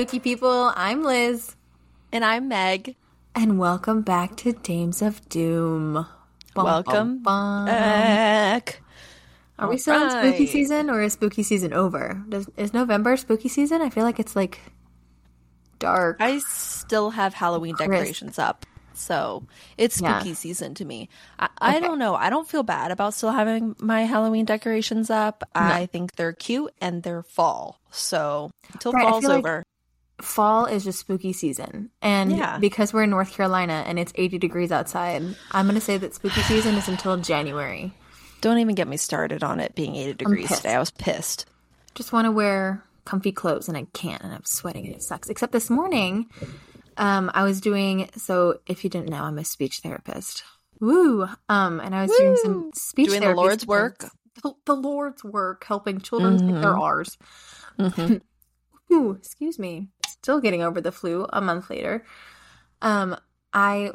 Spooky people. I'm Liz. And I'm Meg. And welcome back to Dames of Doom. Bum, welcome bum, bum. back. Are All we still right. in spooky season or is spooky season over? Does, is November spooky season? I feel like it's like dark. I still have Halloween crisp. decorations up. So it's spooky yeah. season to me. I, okay. I, don't know. I don't feel bad about still having my Halloween decorations up. No. I think they're cute and they're fall. So until right, fall's over. Like fall is just spooky season. And yeah. because we're in North Carolina and it's 80 degrees outside, I'm going to say that spooky season is until January. Don't even get me started on it being 80 degrees today. I was pissed. Just want to wear comfy clothes and I can't and I'm sweating and it sucks. Except this morning, um, I was doing so if you didn't know, I'm a speech therapist. Woo! Um, and I was Woo! doing some speech doing the Lord's work. The, the, Lord's work, helping children mm-hmm. pick their mm-hmm. R's. Mm-hmm. Ooh, excuse me. Still getting over the flu a month later. Um, I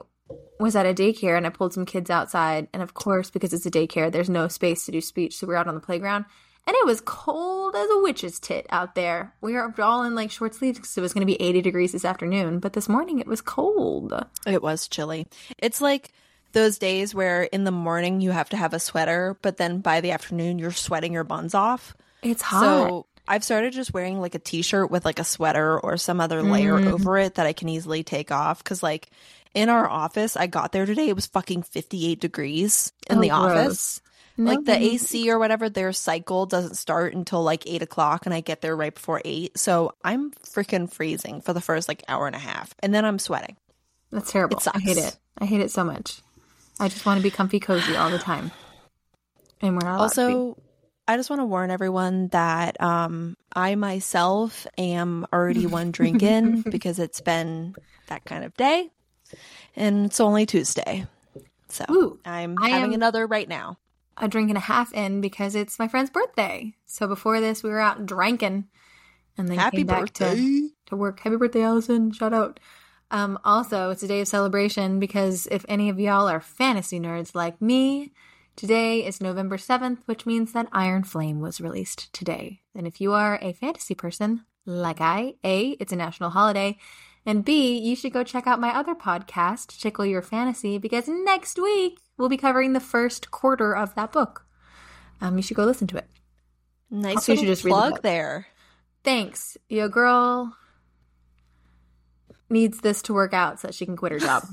was at a daycare and I pulled some kids outside, and of course, because it's a daycare, there's no space to do speech, so we're out on the playground and it was cold as a witch's tit out there. We were all in like short sleeves because it was going to be 80 degrees this afternoon, but this morning it was cold. It was chilly. It's like those days where in the morning you have to have a sweater, but then by the afternoon you're sweating your buns off. It's hot. So I've started just wearing like a t-shirt with like a sweater or some other layer mm. over it that I can easily take off cuz like in our office, I got there today. It was fucking 58 degrees in oh, the gross. office. No. Like the AC or whatever, their cycle doesn't start until like eight o'clock, and I get there right before eight. So I'm freaking freezing for the first like hour and a half, and then I'm sweating. That's terrible. I hate it. I hate it so much. I just want to be comfy, cozy all the time, and we're not also. I just want to warn everyone that um, I myself am already one drink in because it's been that kind of day, and it's only Tuesday. So Ooh, I'm I having another right now a drink and a half in because it's my friend's birthday. So before this, we were out drinking, and then Happy came back birthday. to to work. Happy birthday, Allison! Shout out. Um, also, it's a day of celebration because if any of y'all are fantasy nerds like me, today is November 7th, which means that Iron Flame was released today. And if you are a fantasy person like I, A, it's a national holiday, and B, you should go check out my other podcast, Tickle Your Fantasy, because next week we'll be covering the first quarter of that book. Um, you should go listen to it. Nice also, you should just plug read the there. Thanks. Your girl needs this to work out so that she can quit her job.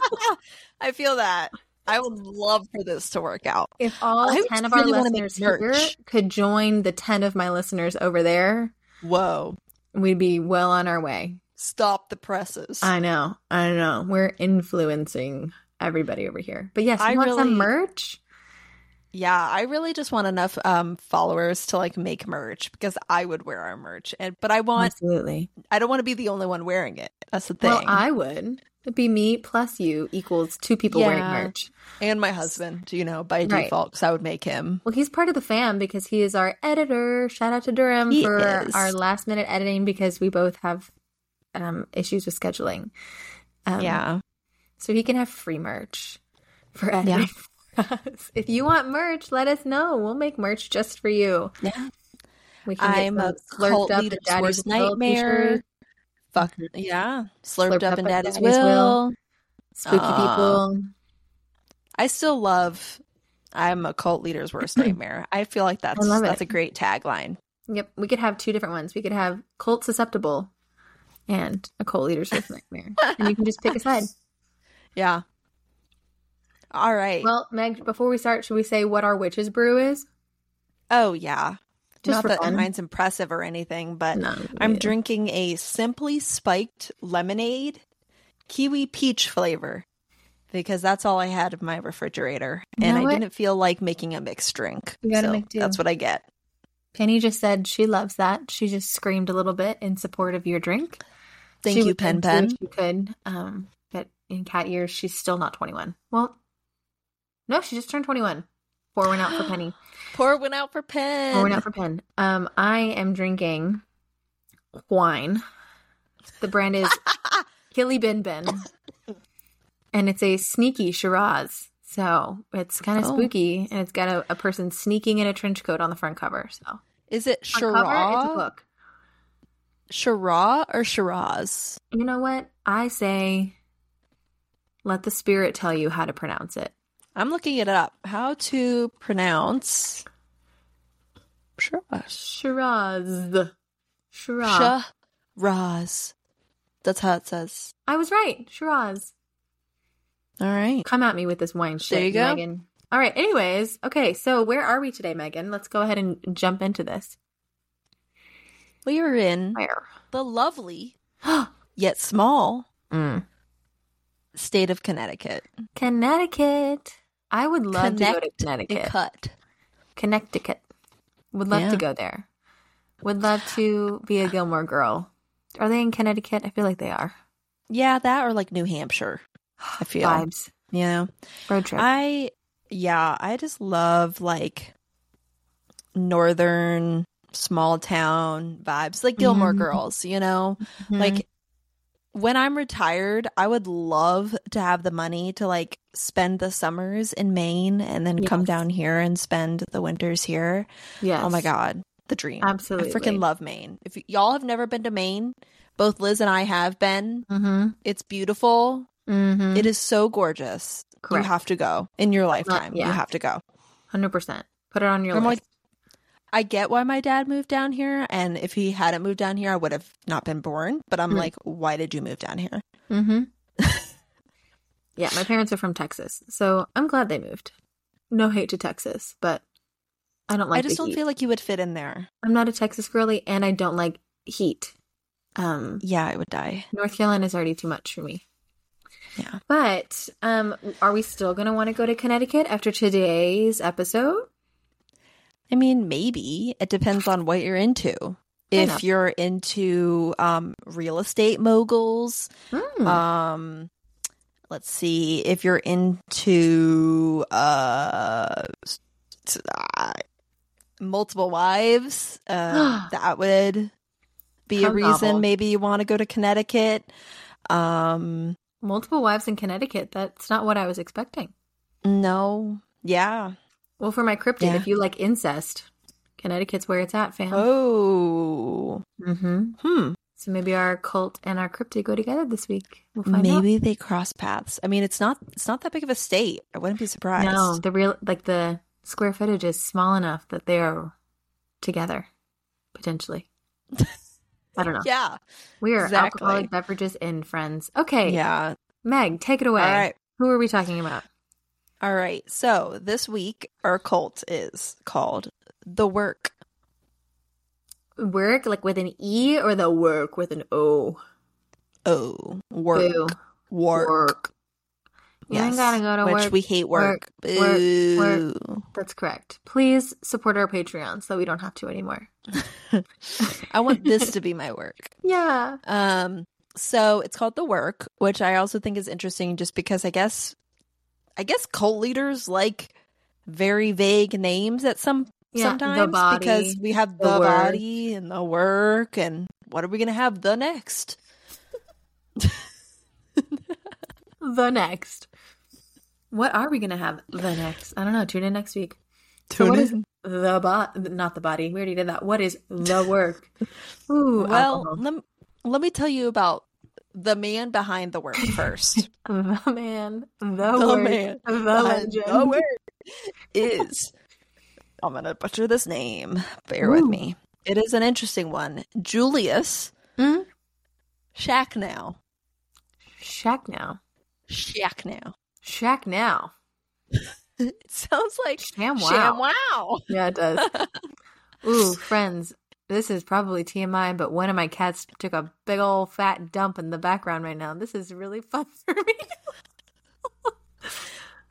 I feel that. I would love for this to work out. If all I 10 of really our listeners here could join the 10 of my listeners over there, whoa, we'd be well on our way. Stop the presses. I know. I know. We're influencing everybody over here. But yes, you I want really, some merch? Yeah, I really just want enough um, followers to like make merch because I would wear our merch, and but I want absolutely. I don't want to be the only one wearing it. That's the thing. Well, I would. It'd be me plus you equals two people yeah. wearing merch, and my husband. You know, by right. default, because I would make him. Well, he's part of the fam because he is our editor. Shout out to Durham he for is. our last minute editing because we both have um, issues with scheduling. Um, yeah. So he can have free merch for editing. Yeah. if you want merch, let us know. We'll make merch just for you. Yeah. We can I'm a cult up leader's worst nightmare. Fuck yeah, slurped, slurped up, up, in daddy's, daddy's will. will. Spooky uh, people. I still love. I'm a cult leader's worst nightmare. I feel like that's that's it. a great tagline. Yep, we could have two different ones. We could have cult susceptible and a cult leader's worst nightmare, and you can just pick a side. Yeah. All right. Well, Meg, before we start, should we say what our witch's brew is? Oh yeah. Just Not that fun. mine's impressive or anything, but no, I'm drinking a simply spiked lemonade, kiwi peach flavor, because that's all I had in my refrigerator, you and I didn't feel like making a mixed drink. You gotta so make do. That's what I get. Penny just said she loves that. She just screamed a little bit in support of your drink. Thank she you, Pen Pen. She could, um, but in cat years, she's still not 21. Well, no, she just turned 21. Pour one out for Penny. Pour one out for Pen. Pour one out for Pen. Um, I am drinking wine. The brand is Killibinbin, and it's a sneaky Shiraz. So it's kind of oh. spooky, and it's got a, a, person sneaking in a trench coat on the front cover. So is it Shiraz? Cover, it's a book. Shiraz or Shiraz? You know what? I say let the spirit tell you how to pronounce it. I'm looking it up. How to pronounce Shiraz. Shiraz. Shiraz. Shiraz. That's how it says. I was right. Shiraz. All right. Come at me with this wine shit, there you go. Megan. All right. Anyways, okay. So where are we today, Megan? Let's go ahead and jump into this. We are in Where? the lovely, yet small Mm. state of Connecticut. Connecticut. I would love to go to Connecticut. Cut. Connecticut. Would love Yeah. to go there. Would love to be a Gilmore girl. Are they in Connecticut? I feel like they are. Yeah, that or like New Hampshire. I feel. Vibes. You know, Road trip. I yeah, I just love like northern small town vibes, like Gilmore Mhm. Girls. You know, Mhm. like when I'm retired, I would love to have the money to like spend the summers in Maine and then come down here and spend the winters here. yes. Oh my god, the dream! Absolutely. I freaking love Maine. If y- y'all have never been to Maine, both Liz and I have been. Mm-hmm. It's beautiful. Mm-hmm. It is so gorgeous. Correct. You have to go in your lifetime. yeah. You have to go. Hundred percent. Put it on your I'm list. like, I get why my dad moved down here, and if he hadn't moved down here, I would have not been born. But I'm Mm. like, why did you move down here? mm-hmm. yeah, my parents are from Texas, so I'm glad they moved. No hate to Texas, but I don't like. I just don't heat. feel like you would fit in there. I'm not a Texas girly, and I don't like heat. Um, Yeah, I would die. North Carolina is already too much for me. Yeah. But um, are we still going to want to go to Connecticut after today's episode? I mean, maybe it depends on what you're into. If you're into um, real estate moguls, Hmm. um, let's see if you're into uh, uh, multiple wives. Uh, that would be How a reason. novel. Maybe you want to go to Connecticut. Um, Multiple wives in Connecticut. That's not what I was expecting. no, yeah. Well, for my cryptid, Yeah. if you like incest, Connecticut's where it's at, fam. Oh, Mm-hmm. hmm. So maybe our cult and our cryptid go together this week. We'll find out. Maybe they cross paths. I mean, it's not it's not that big of a state. I wouldn't be surprised. No, the real like the square footage is small enough that they are together, potentially. I don't know. Yeah. We are exactly. alcoholic beverages in friends. Okay, Yeah. Meg, take it away. All right. Who are we talking about? All right. So this week our cult is called The Work. Work like with an E or the work with an O? O. work. Boo. Work. Work. You ain't gotta go to which work. we hate work. work, work, Boo. That's correct. Please support our Patreon so we don't have to anymore. I want this to be my work. Yeah. Um, so it's called the work, which I also think is interesting just because I guess I guess cult leaders like very vague names at some Yeah, sometimes body, because we have the the, body and the work and what are we gonna have the next? The next. What are we gonna have the next? I don't know. Tune in next week. So what is the bot? Not the body. We already did that. What is the work? Ooh, well, alcohol. let, let me tell you about the man behind the work first. the man, the, the work, man the legend. the work is I'm gonna butcher this name. Bear with me. It is an interesting one. Julius Hmm? Shack now. Shack now. Shack now. Shack now. It sounds like Sham wow. Sham wow. Yeah, it does. Ooh, friends, this is probably TMI, but one of my cats took a big old fat dump in the background right now. This is really fun for me.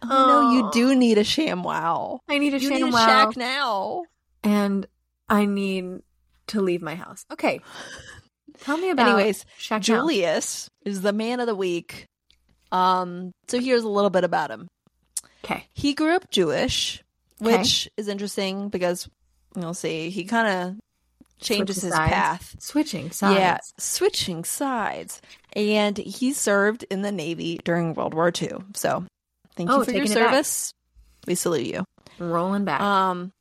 Oh, no, you Oh. do need a sham wow. I need a You sham need a wow, shack now. and I need to leave my house. Okay, tell me about Anyways, Shack now. Julius is the man of the week. Um, so here's a little bit about him. Okay, He grew up Jewish, Okay. which is interesting because you'll see he kind of changes his sides. path. switching sides. Yeah, switching sides. And he served in the Navy during World War II. So thank Oh, you for your taking it back. service. We salute you. rolling back. Um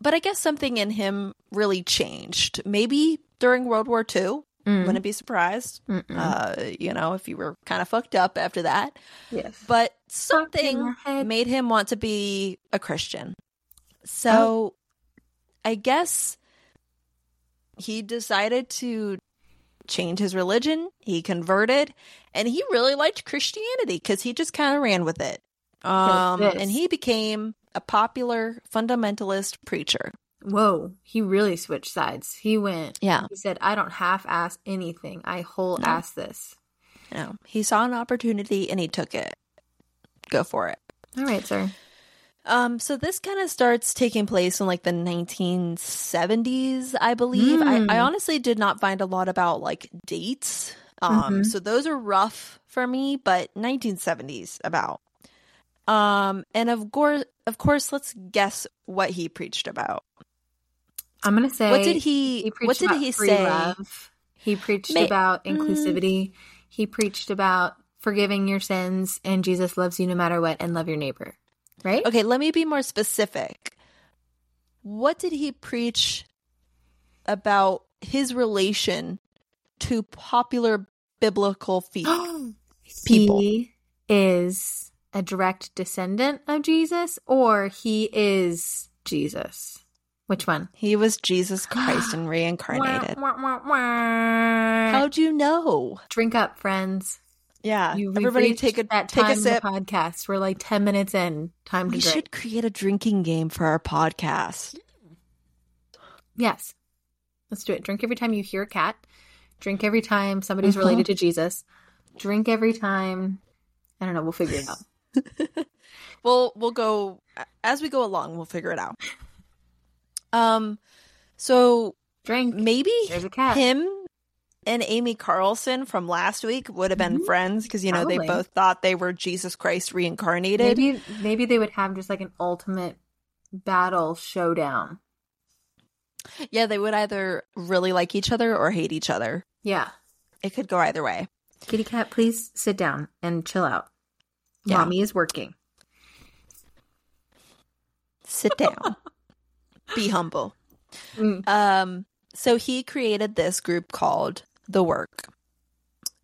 but I guess something in him really changed. Maybe during World War II. Mm. Wouldn't be surprised. Uh, you know, if you were kind of fucked up after that. Yes. But something made him want to be a Christian. So oh. I guess he decided to change his religion. He converted and he really liked Christianity because he just kind of ran with it. Um, and he became a popular fundamentalist preacher. Whoa, he really switched sides. He went, yeah. He said, I don't half ass anything, I whole no. ass this. No, he saw an opportunity and he took it. Go for it. All right, sir. Um, so this kind of starts taking place in like the 1970s, I believe. Mm. I, I, hmm. honestly did not find a lot about like dates. Um, mm-hmm. so those are rough for me, but 1970s about. Um, and of course, of course, let's guess what he preached about. I'm gonna say what did he? he what did he say? Love. He preached May- about mm. inclusivity. Mm. He preached about forgiving your sins, and Jesus loves you no matter what, and love your neighbor. Right? Okay, let me be more specific. What did he preach about his relation to popular biblical feet? people? He is a direct descendant of Jesus, or he is Jesus. Which one? He was Jesus Christ and reincarnated. How'd you know? Drink up, friends. Yeah, you, everybody take a that take a sip. podcast. We're like ten minutes in. Time we to. We should create a drinking game for our podcast. Yes, let's do it. Drink every time you hear a cat. Drink every time somebody's uh-huh. related to Jesus. Drink every time. I don't know. We'll figure it out. we'll we'll go as we go along. We'll figure it out. Um, so drink. Maybe There's a cat. him and Amy Carlson from last week would have been mm-hmm. friends because you know Probably. they both thought they were Jesus Christ reincarnated. Maybe maybe they would have just like an ultimate battle showdown. Yeah, they would either really like each other or hate each other. Yeah. It could go either way. Kitty cat, please sit down and chill out. Yeah. Mommy is working. Sit down. Be humble. Mm. Um, so he created this group called The Work.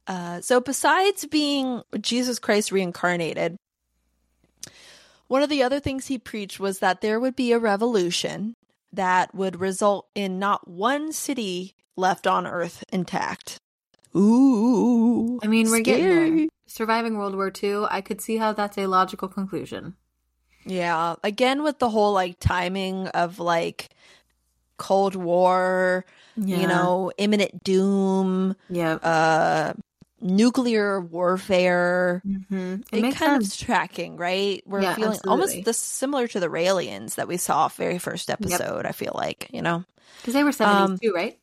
Uh, so besides being Jesus Christ reincarnated, one of the other things he preached was that there would be a revolution that would result in not one city left on earth intact. Ooh. I mean, we're scary. getting there. Surviving World War II, I could see how that's a logical conclusion. Yeah. Again, with the whole like timing of like Cold War, yeah. you know, imminent doom, yeah, uh, nuclear warfare. Mm-hmm. It, it kind sense. of tracking, right? We're yeah, feeling absolutely. almost this similar to the Raelians that we saw very first episode. Yep. I feel like you know because they were seventies um, too, right?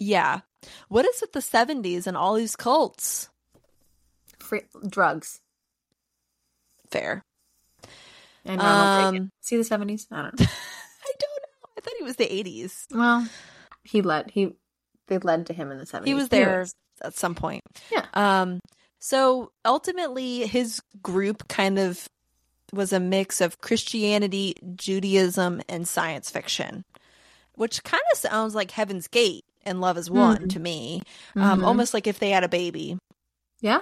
Yeah. What is with the seventies and all these cults? Free- drugs. Fair. And um, See the seventies? I don't know. I don't thought he was the eighties. Well, he led he they led to him in the seventies. He was there at some point. Yeah. Um so ultimately his group kind of was a mix of Christianity, Judaism, and science fiction. Which kind of sounds like Heaven's Gate and Love Has Won mm-hmm. to me. Um, mm-hmm. almost like if they had a baby. Yeah.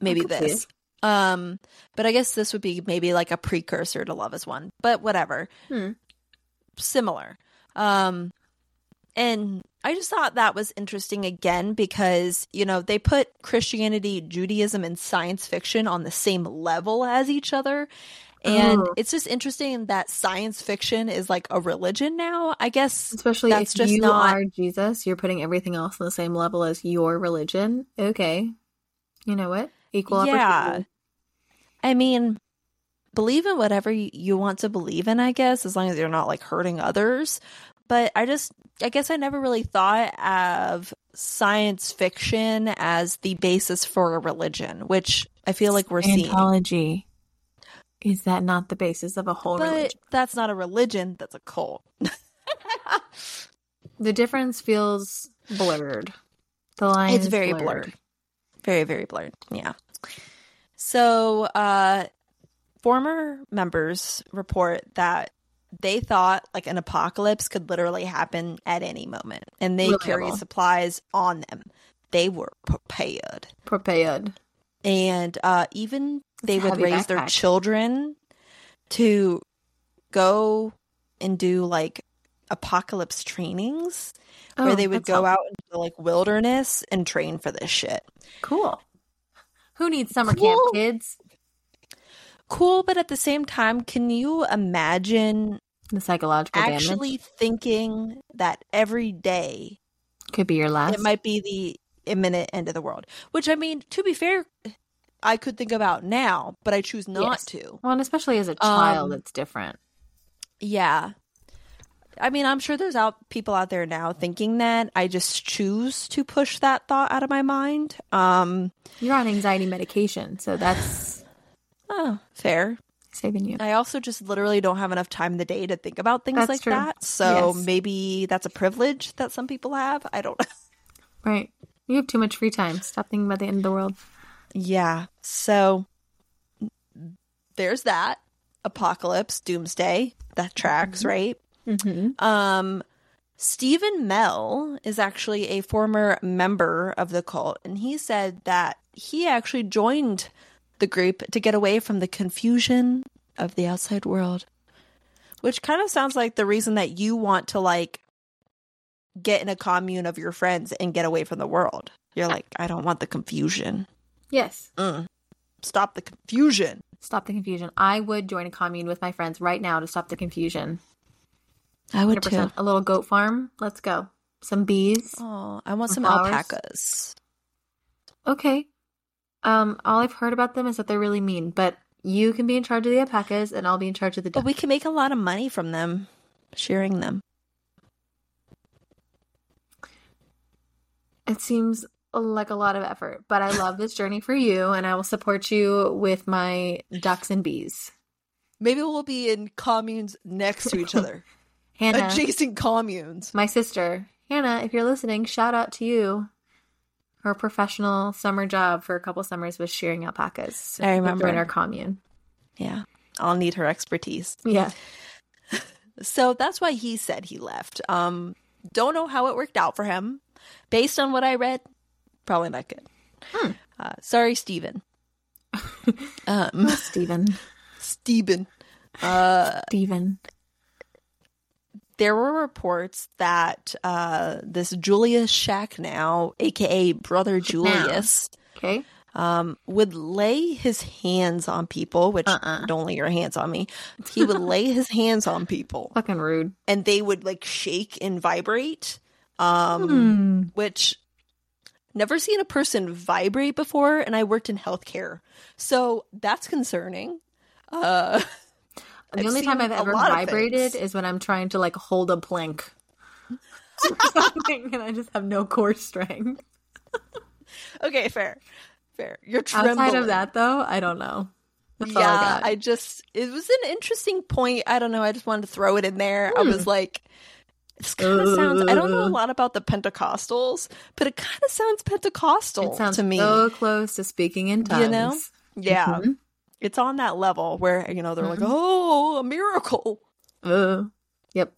Maybe this. Um, but I guess this would be maybe like a precursor to Love Has Won, but whatever. Hmm. Similar. Um, and I just thought that was interesting again because, you know, they put Christianity, Judaism, and science fiction on the same level as each other. And oh. it's just interesting that science fiction is like a religion now. I guess, especially that's if just you not... are Jesus, you're putting everything else on the same level as your religion. Okay, you know what? Equal yeah. opportunity. I mean, believe in whatever you want to believe in, I guess, as long as you're not like hurting others. But I just, I guess I never really thought of science fiction as the basis for a religion, which I feel like we're Scientology. seeing. Is that not the basis of a whole but religion? That's not a religion, that's a cult. the difference feels blurred. The line It's very blurred. blurred. Very, very blurred. Yeah. So, uh, former members report that they thought like an apocalypse could literally happen at any moment, and they carried supplies on them. They were prepared. Prepared. And uh, even they would raise backpack. their children to go and do like apocalypse trainings oh, where they would go out into the like wilderness and train for this shit. Cool. Who needs summer cool. camp, kids? Cool, but at the same time, can you imagine the psychological actually damage? thinking that every day could be your last? It might be the imminent end of the world. Which I mean, to be fair, I could think about now, but I choose not yes. to. Well, and especially as a child, um, it's different. Yeah. I mean, I'm sure there's out people out there now thinking that. I just choose to push that thought out of my mind. Um, You're on anxiety medication, so that's oh fair. Saving you. I also just literally don't have enough time in the day to think about things that's like true. that. So yes. maybe that's a privilege that some people have. I don't know. Right. You have too much free time. Stop thinking about the end of the world. Yeah. So there's that. Apocalypse, Doomsday. That tracks, mm-hmm. right? Mm-hmm. Um, Stephen Mell is actually a former member of the cult, and he said that he actually joined the group to get away from the confusion of the outside world. Which kind of sounds like the reason that you want to like get in a commune of your friends and get away from the world. You're like, I don't want the confusion. Yes. Mm. Stop the confusion. Stop the confusion. I would join a commune with my friends right now to stop the confusion. I would too. A little goat farm. Let's go. Some bees. Oh, I want some flowers. alpacas. Okay. Um, all I've heard about them is that they're really mean, but you can be in charge of the alpacas and I'll be in charge of the ducks. But we can make a lot of money from them, shearing them. It seems like a lot of effort, but I love this journey for you and I will support you with my ducks and bees. Maybe we'll be in communes next to each other. Hannah, adjacent communes. My sister, Hannah, if you're listening, shout out to you. Her professional summer job for a couple summers was shearing alpacas. I remember in our commune. Yeah, I'll need her expertise. Yeah. so that's why he said he left. Um, don't know how it worked out for him. Based on what I read, probably not good. Hmm. Uh, sorry, Stephen. um, Stephen. Stephen. Uh, Stephen there were reports that uh, this Julius Schacknow, aka Brother Julius, okay, um, would lay his hands on people. Which uh-uh. don't lay your hands on me. He would lay his hands on people. Fucking rude. And they would like shake and vibrate. Um, hmm. which never seen a person vibrate before, and I worked in healthcare, so that's concerning. Uh, The I've only time I've ever vibrated is when I'm trying to like hold a plank. and I just have no core strength. okay, fair. Fair. You're trembling. Outside of that though, I don't know. That's yeah, I, I, just it was an interesting point. I don't know. I just wanted to throw it in there. Hmm. I was like, this kind of sounds. I don't know a lot about the Pentecostals, but it kind of sounds Pentecostal it sounds to me. So close to speaking in tongues. You know? Yeah. Mm-hmm it's on that level where you know they're mm-hmm. like, "Oh, a miracle." Uh, yep.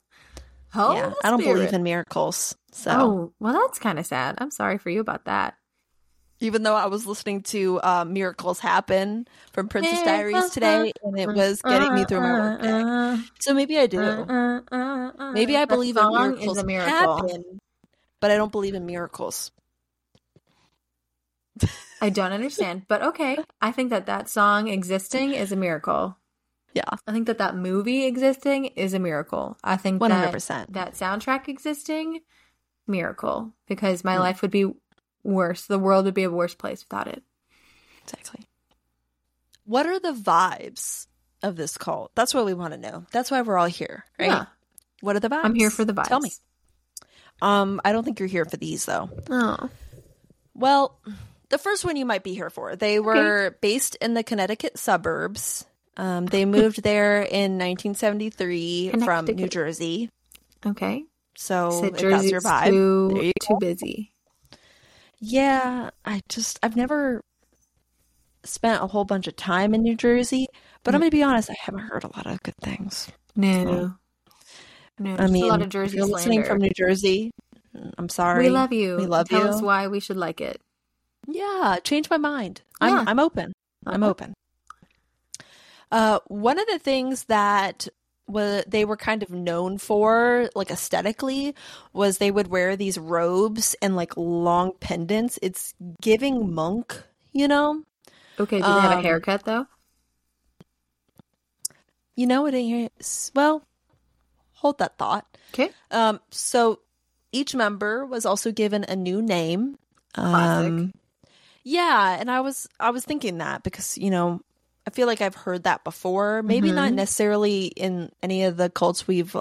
Yeah, I don't believe in miracles. So, oh, well, that's kind of sad. I'm sorry for you about that. Even though I was listening to uh, "Miracles Happen" from Princess Diaries today, and it was getting me through my workday, so maybe I do. Maybe I believe in miracles miracle. happen, but I don't believe in miracles. I don't understand, but okay. I think that that song existing is a miracle. Yeah. I think that that movie existing is a miracle. I think 100%. That, that soundtrack existing, miracle. Because my mm. life would be worse. The world would be a worse place without it. Exactly. What are the vibes of this cult? That's what we want to know. That's why we're all here, right? Yeah. What are the vibes? I'm here for the vibes. Tell me. Um, I don't think you're here for these though. Oh. Well, the first one you might be here for. They were okay. based in the Connecticut suburbs. Um, they moved there in 1973 from New Jersey. Okay. So, so that's your vibe. Too, you too busy. Yeah, I just I've never spent a whole bunch of time in New Jersey, but mm. I'm gonna be honest, I haven't heard a lot of good things. No, so. No, I mean, a lot of Jersey you're slander. listening from New Jersey. I'm sorry. We love you. We love Tell you. us why we should like it. Yeah, change my mind. I'm I'm open. Uh-huh. I'm open. Uh, one of the things that was they were kind of known for, like aesthetically, was they would wear these robes and like long pendants. It's giving monk, you know. Okay, do they um, have a um, haircut though? You know what? Well, hold that thought. Okay. Um. So each member was also given a new name. Classic. Um, yeah, and I was I was thinking that because you know I feel like I've heard that before. Maybe mm-hmm. not necessarily in any of the cults we've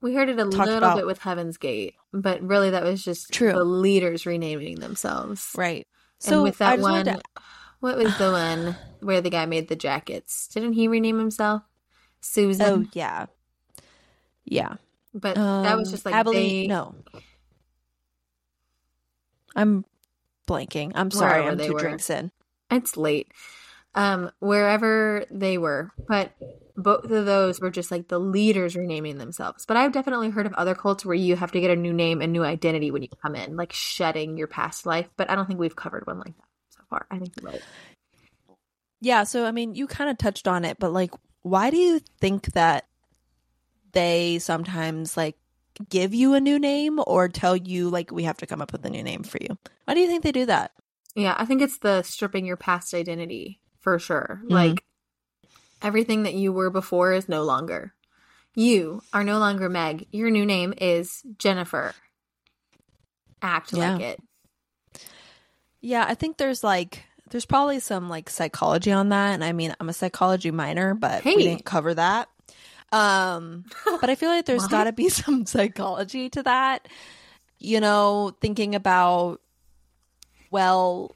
we heard it a little about. bit with Heaven's Gate, but really that was just True. the leaders renaming themselves. Right. So and with that one, to... what was the one where the guy made the jackets? Didn't he rename himself? Susan. Oh yeah, yeah. But um, that was just like Abilene. They... No, I'm blanking. I'm sorry. I'm two were. drinks in. It's late um, wherever they were. But both of those were just like the leaders renaming themselves. But I've definitely heard of other cults where you have to get a new name and new identity when you come in, like shedding your past life. But I don't think we've covered one like that so far. I think right. Yeah. So, I mean, you kind of touched on it, but like, why do you think that they sometimes like give you a new name or tell you like we have to come up with a new name for you? Why do you think they do that? Yeah, I think it's the stripping your past identity for sure. Mm-hmm. Like everything that you were before is no longer. You are no longer Meg. Your new name is Jennifer. Act yeah. like it. Yeah, I think there's like there's probably some like psychology on that and I mean, I'm a psychology minor, but hey. we didn't cover that. Um, but I feel like there's got to be some psychology to that. You know, thinking about well,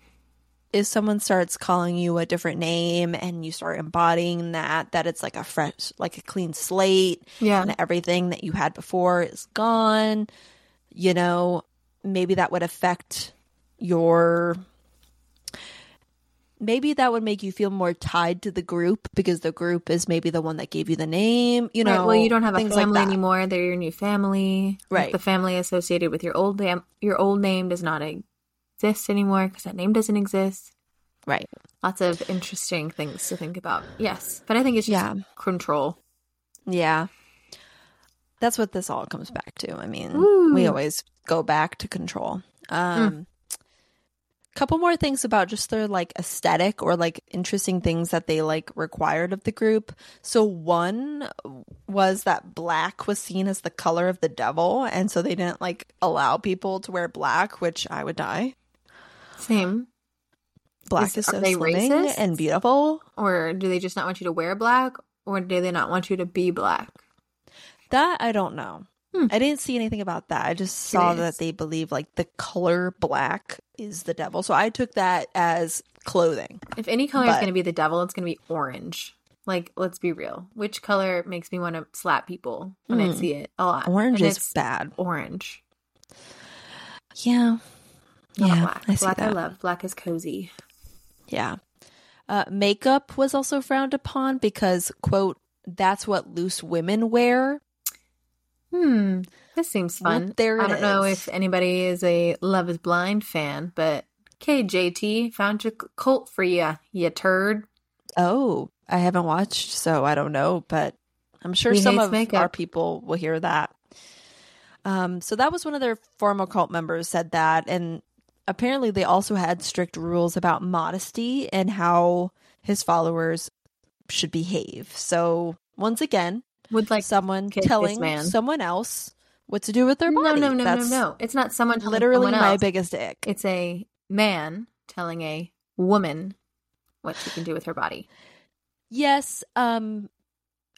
if someone starts calling you a different name and you start embodying that that it's like a fresh like a clean slate yeah and everything that you had before is gone you know maybe that would affect your maybe that would make you feel more tied to the group because the group is maybe the one that gave you the name you know right. well you don't have a family like anymore they're your new family right like the family associated with your old name your old name does not exist anymore because that name doesn't exist. Right. Lots of interesting things to think about. Yes. But I think it's just yeah. control. Yeah. That's what this all comes back to. I mean, Ooh. we always go back to control. Um mm. Couple more things about just their like aesthetic or like interesting things that they like required of the group. So one was that black was seen as the color of the devil and so they didn't like allow people to wear black, which I would die. Same. Black is, is so slimming racist? and beautiful. Or do they just not want you to wear black? Or do they not want you to be black? That I don't know. Hmm. I didn't see anything about that. I just saw that they believe like the color black is the devil. So I took that as clothing. If any color but... is going to be the devil, it's going to be orange. Like, let's be real. Which color makes me want to slap people when mm. I hmm. see it a lot? Orange and is bad. Orange. Yeah. Not yeah, black. I black I love. Black is cozy. Yeah. Uh, makeup was also frowned upon because, quote, that's what loose women wear. Hmm. This seems fun. Well, there I don't is. know if anybody is a Love is Blind fan, but KJT found your cult for you, you turd. Oh, I haven't watched, so I don't know, but I'm sure we some of makeup. our people will hear that. Um, so that was one of their former cult members said that, and apparently they also had strict rules about modesty and how his followers should behave. So once again, would like someone telling someone else what to do with their body. No, no, no, That's no, no. It's not someone literally my else. biggest ick. It's a man telling a woman what she can do with her body. Yes, um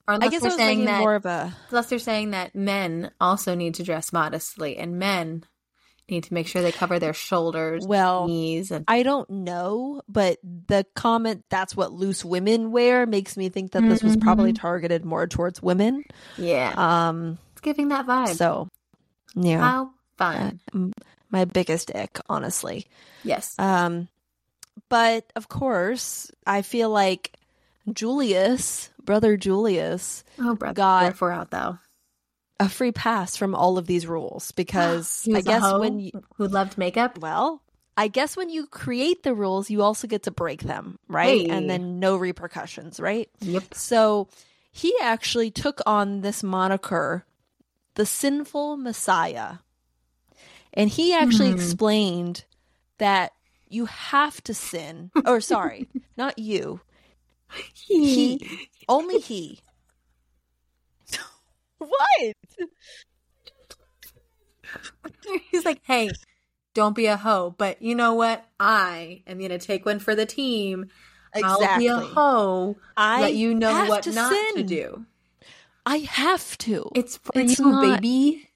or I guess I was saying that more of a unless they're saying that men also need to dress modestly and men need to make sure they cover their shoulders, well, knees. And- I don't know, but the comment that's what loose women wear makes me think that this was probably mm-hmm. targeted more towards women. Yeah. Um, it's giving that vibe. So, yeah. How fun. Uh, my biggest ick, honestly. Yes. Um, but of course, I feel like Julius, brother Julius, oh brother, got for out though. A free pass from all of these rules because I guess when you, who loved makeup, well, I guess when you create the rules, you also get to break them, right? Hey. And then no repercussions, right? Yep. So he actually took on this moniker, the sinful Messiah. And he actually mm. explained that you have to sin. Or sorry, not you. He. he only he. What? He's like, hey, don't be a hoe. But you know what? I am going to take one for the team. Exactly. I'll be a hoe. I let you know what to not sin. to do. I have to. It's for it's you, not... baby.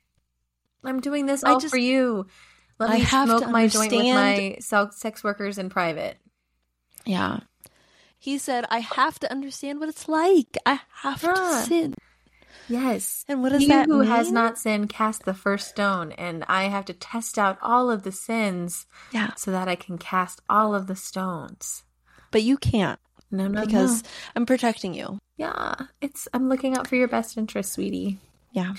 I'm doing this all just, for you. Let me smoke my joint with my sex workers in private. Yeah. He said, I have to understand what it's like. I have huh. to sin. Yes. And what does he that who mean? has not sinned cast the first stone, and I have to test out all of the sins, yeah, so that I can cast all of the stones. But you can't. No, no, because no. I'm protecting you. Yeah, it's I'm looking out for your best interest, sweetie. Yeah.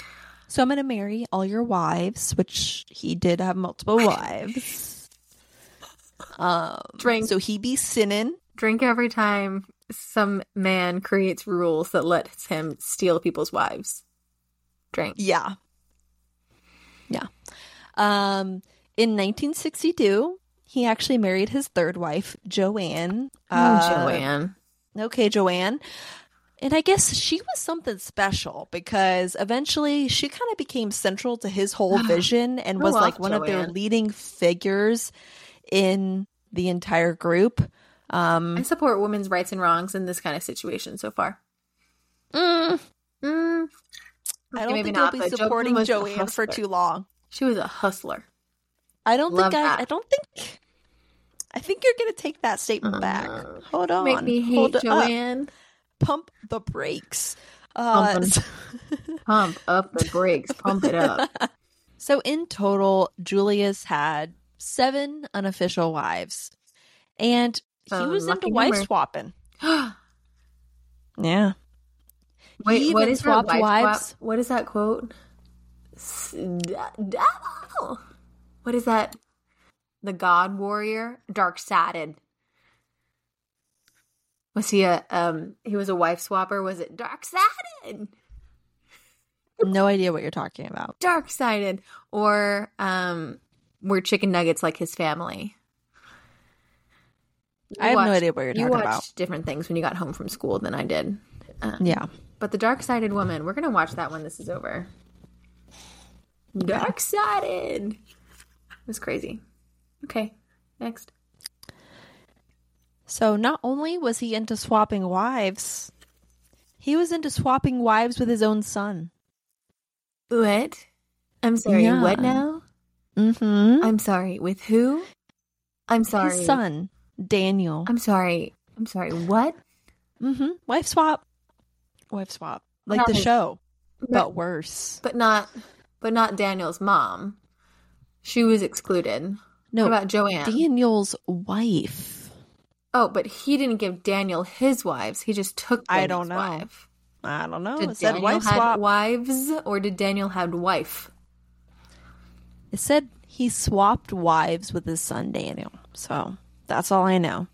So I'm gonna marry all your wives, which he did have multiple wives. Um, drink. So he be sinning. Drink every time some man creates rules that lets him steal people's wives. Drink. Yeah. Yeah. Um, in 1962, he actually married his third wife, Joanne. Oh, uh, Joanne. Okay, Joanne. And I guess she was something special because eventually she kind of became central to his whole vision and was like one Joanne. of their leading figures in the entire group. Um, I support women's rights and wrongs in this kind of situation so far. Mm, mm, I don't think not, you'll be supporting Joanne for too long. She was a hustler. I don't Love think I, I. don't think. I think you're going to take that statement uh, back. Hold on. Make me hate Joanne. Up. Pump the brakes. Uh, pump, pump up the brakes. Pump it up. So in total, Julius had seven unofficial wives, and he um, was into wife swapping. yeah. Wait, what is swapped wives? Swap? What is that quote? What is that? The God Warrior, Dark Sided. Was he a um? He was a wife swapper. Was it Dark Sided? No idea what you're talking about. Dark Sided, or um, were chicken nuggets like his family? I have watched, no idea what you're talking about. you watched about. Different things when you got home from school than I did. Um, yeah, but the Dark Sided Woman. We're gonna watch that when this is over. Dark Sided. It was crazy. Okay, next. So not only was he into swapping wives, he was into swapping wives with his own son. What? I'm sorry. Yeah. What now? Mm-hmm. I'm sorry. With who? I'm sorry. His son. Daniel. I'm sorry. I'm sorry. What? Mm-hmm. Wife swap. Wife swap. Like not the his, show, but, but worse. But not. But not Daniel's mom. She was excluded. No, what about Joanne. Daniel's wife. Oh, but he didn't give Daniel his wives. He just took. Daniel's I don't know. Wife. I don't know. Did it Daniel wife had swap. wives, or did Daniel have wife? It said he swapped wives with his son Daniel. So that's all I know.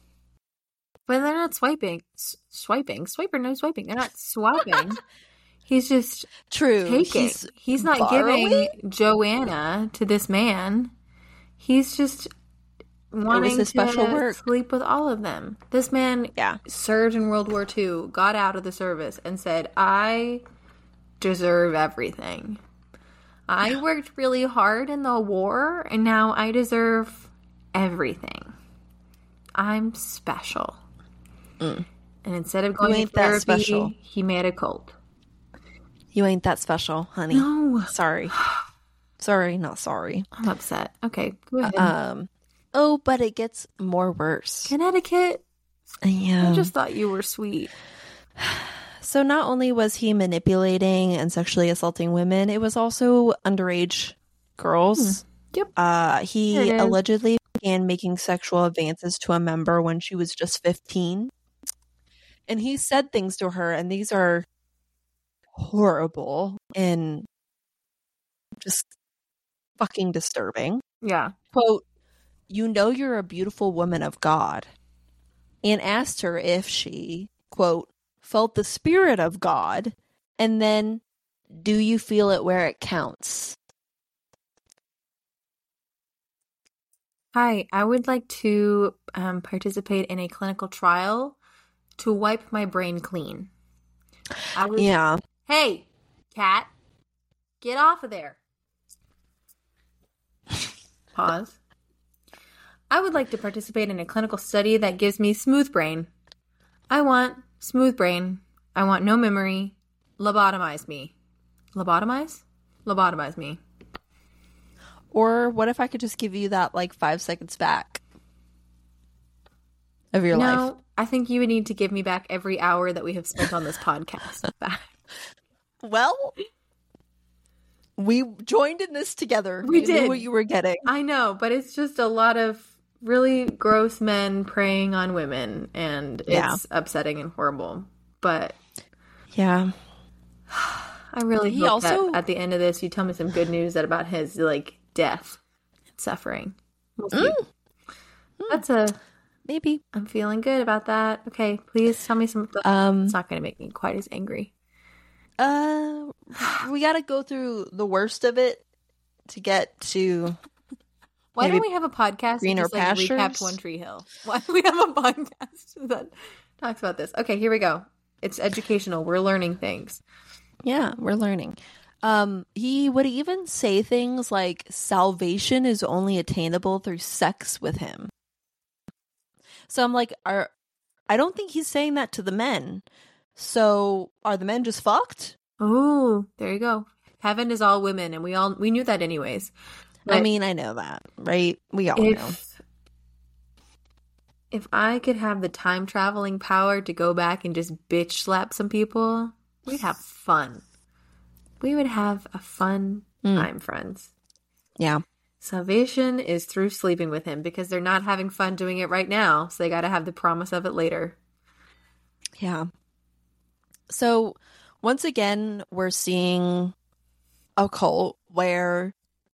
But they're not swiping. S- swiping. Swiper no swiping. They're not swiping. He's just true. Taking. He's, He's not borrowing? giving Joanna to this man. He's just wanting to special work. sleep with all of them. This man yeah. served in World War II, got out of the service, and said, I deserve everything. I worked really hard in the war, and now I deserve everything. I'm special. Mm. And instead of going to therapy, he made a cult. You ain't that special, honey. No. Sorry. sorry, not sorry. I'm upset. Okay, go ahead. Um, oh, but it gets more worse. Connecticut? Yeah. I just thought you were sweet. So not only was he manipulating and sexually assaulting women, it was also underage girls. Hmm. Yep. Uh, he allegedly began making sexual advances to a member when she was just 15. And he said things to her, and these are horrible. And just fucking disturbing. Yeah. Quote, You know you're a beautiful woman of God. And asked her if she, quote, felt the spirit of God. And then, do you feel it where it counts? Hi, I would like to um, participate in a clinical trial to wipe my brain clean. Was, yeah. Hey, cat, get off of there. Pause. I would like to participate in a clinical study that gives me smooth brain. I want smooth brain. I want no memory. Lobotomize me. Lobotomize? Lobotomize me. Or what if I could just give you that like five seconds back of your no, life? I think you would need to give me back every hour that we have spent on this podcast. well, we joined in this together. We you did what you were getting. I know, but it's just a lot of really gross men preying on women, and yeah. it's upsetting and horrible. But yeah, I really he hope also... that at the end of this, you tell me some good news that about his like death and suffering. We'll mm. That's a maybe. I'm feeling good about that. Okay, please tell me some. Um, it's not going to make me quite as angry. Uh, we got to go through the worst of it to get to. Why don't we have a podcast greener just, like, pastures? recap One Tree Hill? Why do we have a podcast that talks about this? Okay, here we go. It's educational. We're learning things. Yeah, we're learning. Um, he would even say things like salvation is only attainable through sex with him. So I'm like, are I don't think he's saying that to the men. So are the men just fucked? Oh, there you go. Heaven is all women, and we all we knew that anyways. But I mean, I know that, right? We all if, know. If I could have the time traveling power to go back and just bitch slap some people, we'd have fun we would have a fun mm. time, friends. Yeah. Salvation is through sleeping with him because they're not having fun doing it right now. So they got to have the promise of it later. Yeah. So once again, we're seeing a cult where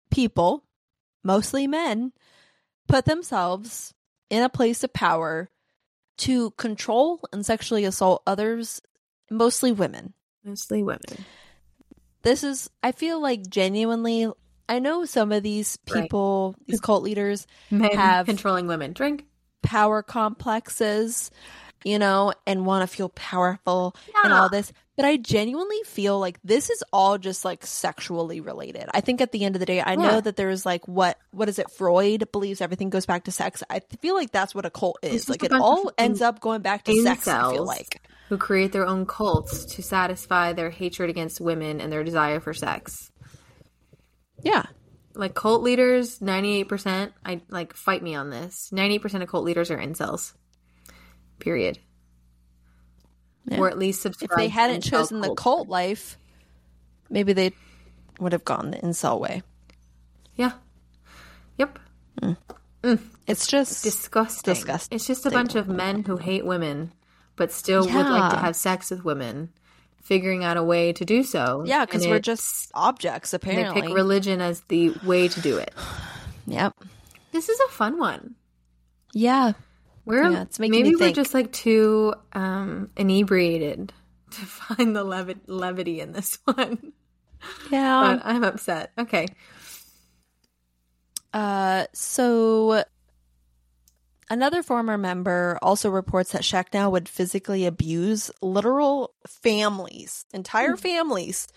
people, mostly men, put themselves in a place of power to control and sexually assault others, mostly women. Mostly women this is I feel like genuinely I know some of these people, right. these cult leaders Men have controlling women. Drink power complexes, you know, and want to feel powerful yeah. and all this. But I genuinely feel like this is all just like sexually related. I think at the end of the day, I yeah. know that there's like what what is it? Freud believes everything goes back to sex. I feel like that's what a cult is. Like it all ends up going back to sex. I feel like who create their own cults to satisfy their hatred against women and their desire for sex. Yeah. Like cult leaders, 98%, I like fight me on this. 98% of cult leaders are incels. Period. Yeah. Or at least subscribe. If they hadn't chosen the cult life, maybe they would have gone the incel way. Yeah. Yep. Mm. Mm. It's just disgusting. disgusting. It's just a bunch of men who hate women but still yeah. would like to have sex with women, figuring out a way to do so. Yeah, because we're just objects, apparently. They pick religion as the way to do it. yep. This is a fun one. Yeah. We're yeah, maybe we're just like too um, inebriated to find the levi- levity in this one. Yeah. but I'm upset. Okay. Uh so Another former member also reports that Schacknow would physically abuse literal families, entire mm. families,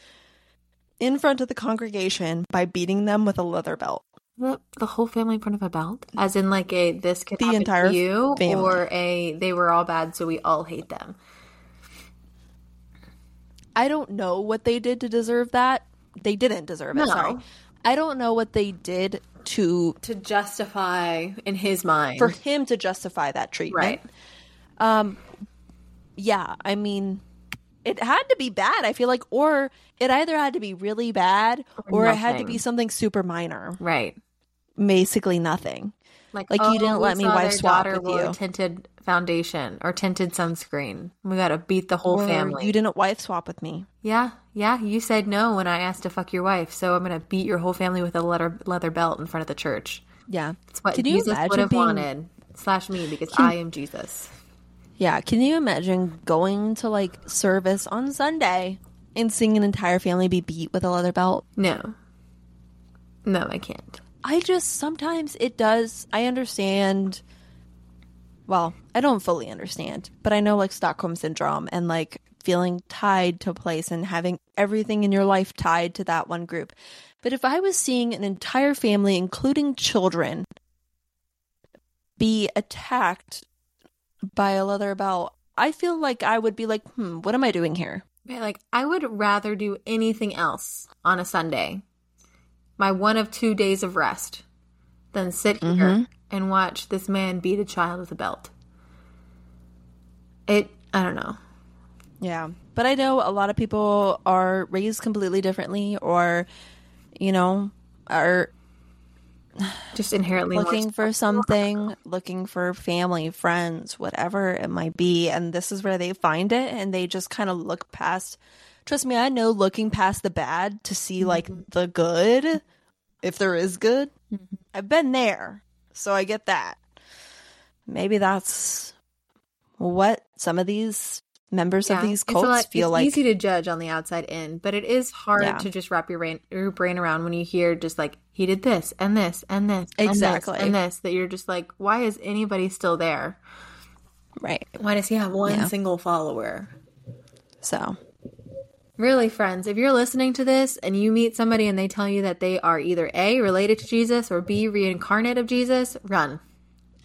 in front of the congregation by beating them with a leather belt. The, the whole family in front of a belt, as in like a this could the happen entire to you, family. or a they were all bad, so we all hate them. I don't know what they did to deserve that. They didn't deserve it. No. Sorry, I don't know what they did to to justify in his mind for him to justify that treatment. Right. Um yeah, I mean it had to be bad, I feel like or it either had to be really bad or, or it had to be something super minor. Right. Basically nothing. Like, like oh, you didn't let me wife swap with you. Tinted foundation or tinted sunscreen. We got to beat the whole or family. You didn't wife swap with me. Yeah, yeah. You said no when I asked to fuck your wife, so I'm gonna beat your whole family with a leather leather belt in front of the church. Yeah, it's what Jesus would have being... wanted. Slash me because Can... I am Jesus. Yeah, can you imagine going to like service on Sunday and seeing an entire family be beat with a leather belt? No. No, I can't. I just sometimes it does. I understand. Well, I don't fully understand, but I know like Stockholm syndrome and like feeling tied to a place and having everything in your life tied to that one group. But if I was seeing an entire family, including children, be attacked by a leather belt, I feel like I would be like, hmm, what am I doing here? Like I would rather do anything else on a Sunday, my one of two days of rest, than sit here mm-hmm. and watch this man beat a child with a belt. It, I don't know. Yeah. But I know a lot of people are raised completely differently or, you know, are just inherently looking for something, looking for family, friends, whatever it might be. And this is where they find it and they just kind of look past. Trust me, I know looking past the bad to see like mm-hmm. the good, if there is good. Mm-hmm. I've been there, so I get that. Maybe that's what some of these members yeah, of these cults lot, feel it's like easy to judge on the outside in, but it is hard yeah. to just wrap your brain your brain around when you hear just like he did this and this and this exactly and this, and this that you're just like why is anybody still there? Right. Why does he have one yeah. single follower? So, really friends, if you're listening to this and you meet somebody and they tell you that they are either A related to Jesus or B reincarnate of Jesus, run.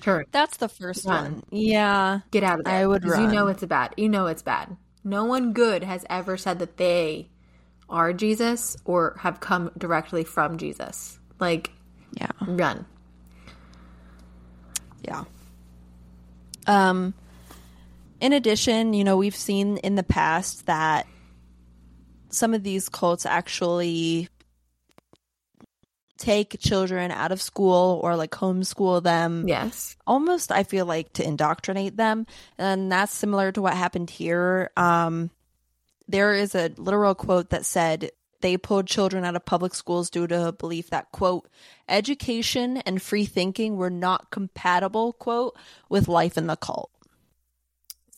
Turn. That's the first one. Yeah. Get out of there. I would run. You know it's bad. You know it's bad. No one good has ever said that they are Jesus or have come directly from Jesus. Like, yeah. Run. Yeah. Um in addition, you know, we've seen in the past that some of these cults actually take children out of school or like homeschool them. Yes. Almost I feel like to indoctrinate them. And that's similar to what happened here. Um there is a literal quote that said they pulled children out of public schools due to a belief that quote education and free thinking were not compatible quote with life in the cult.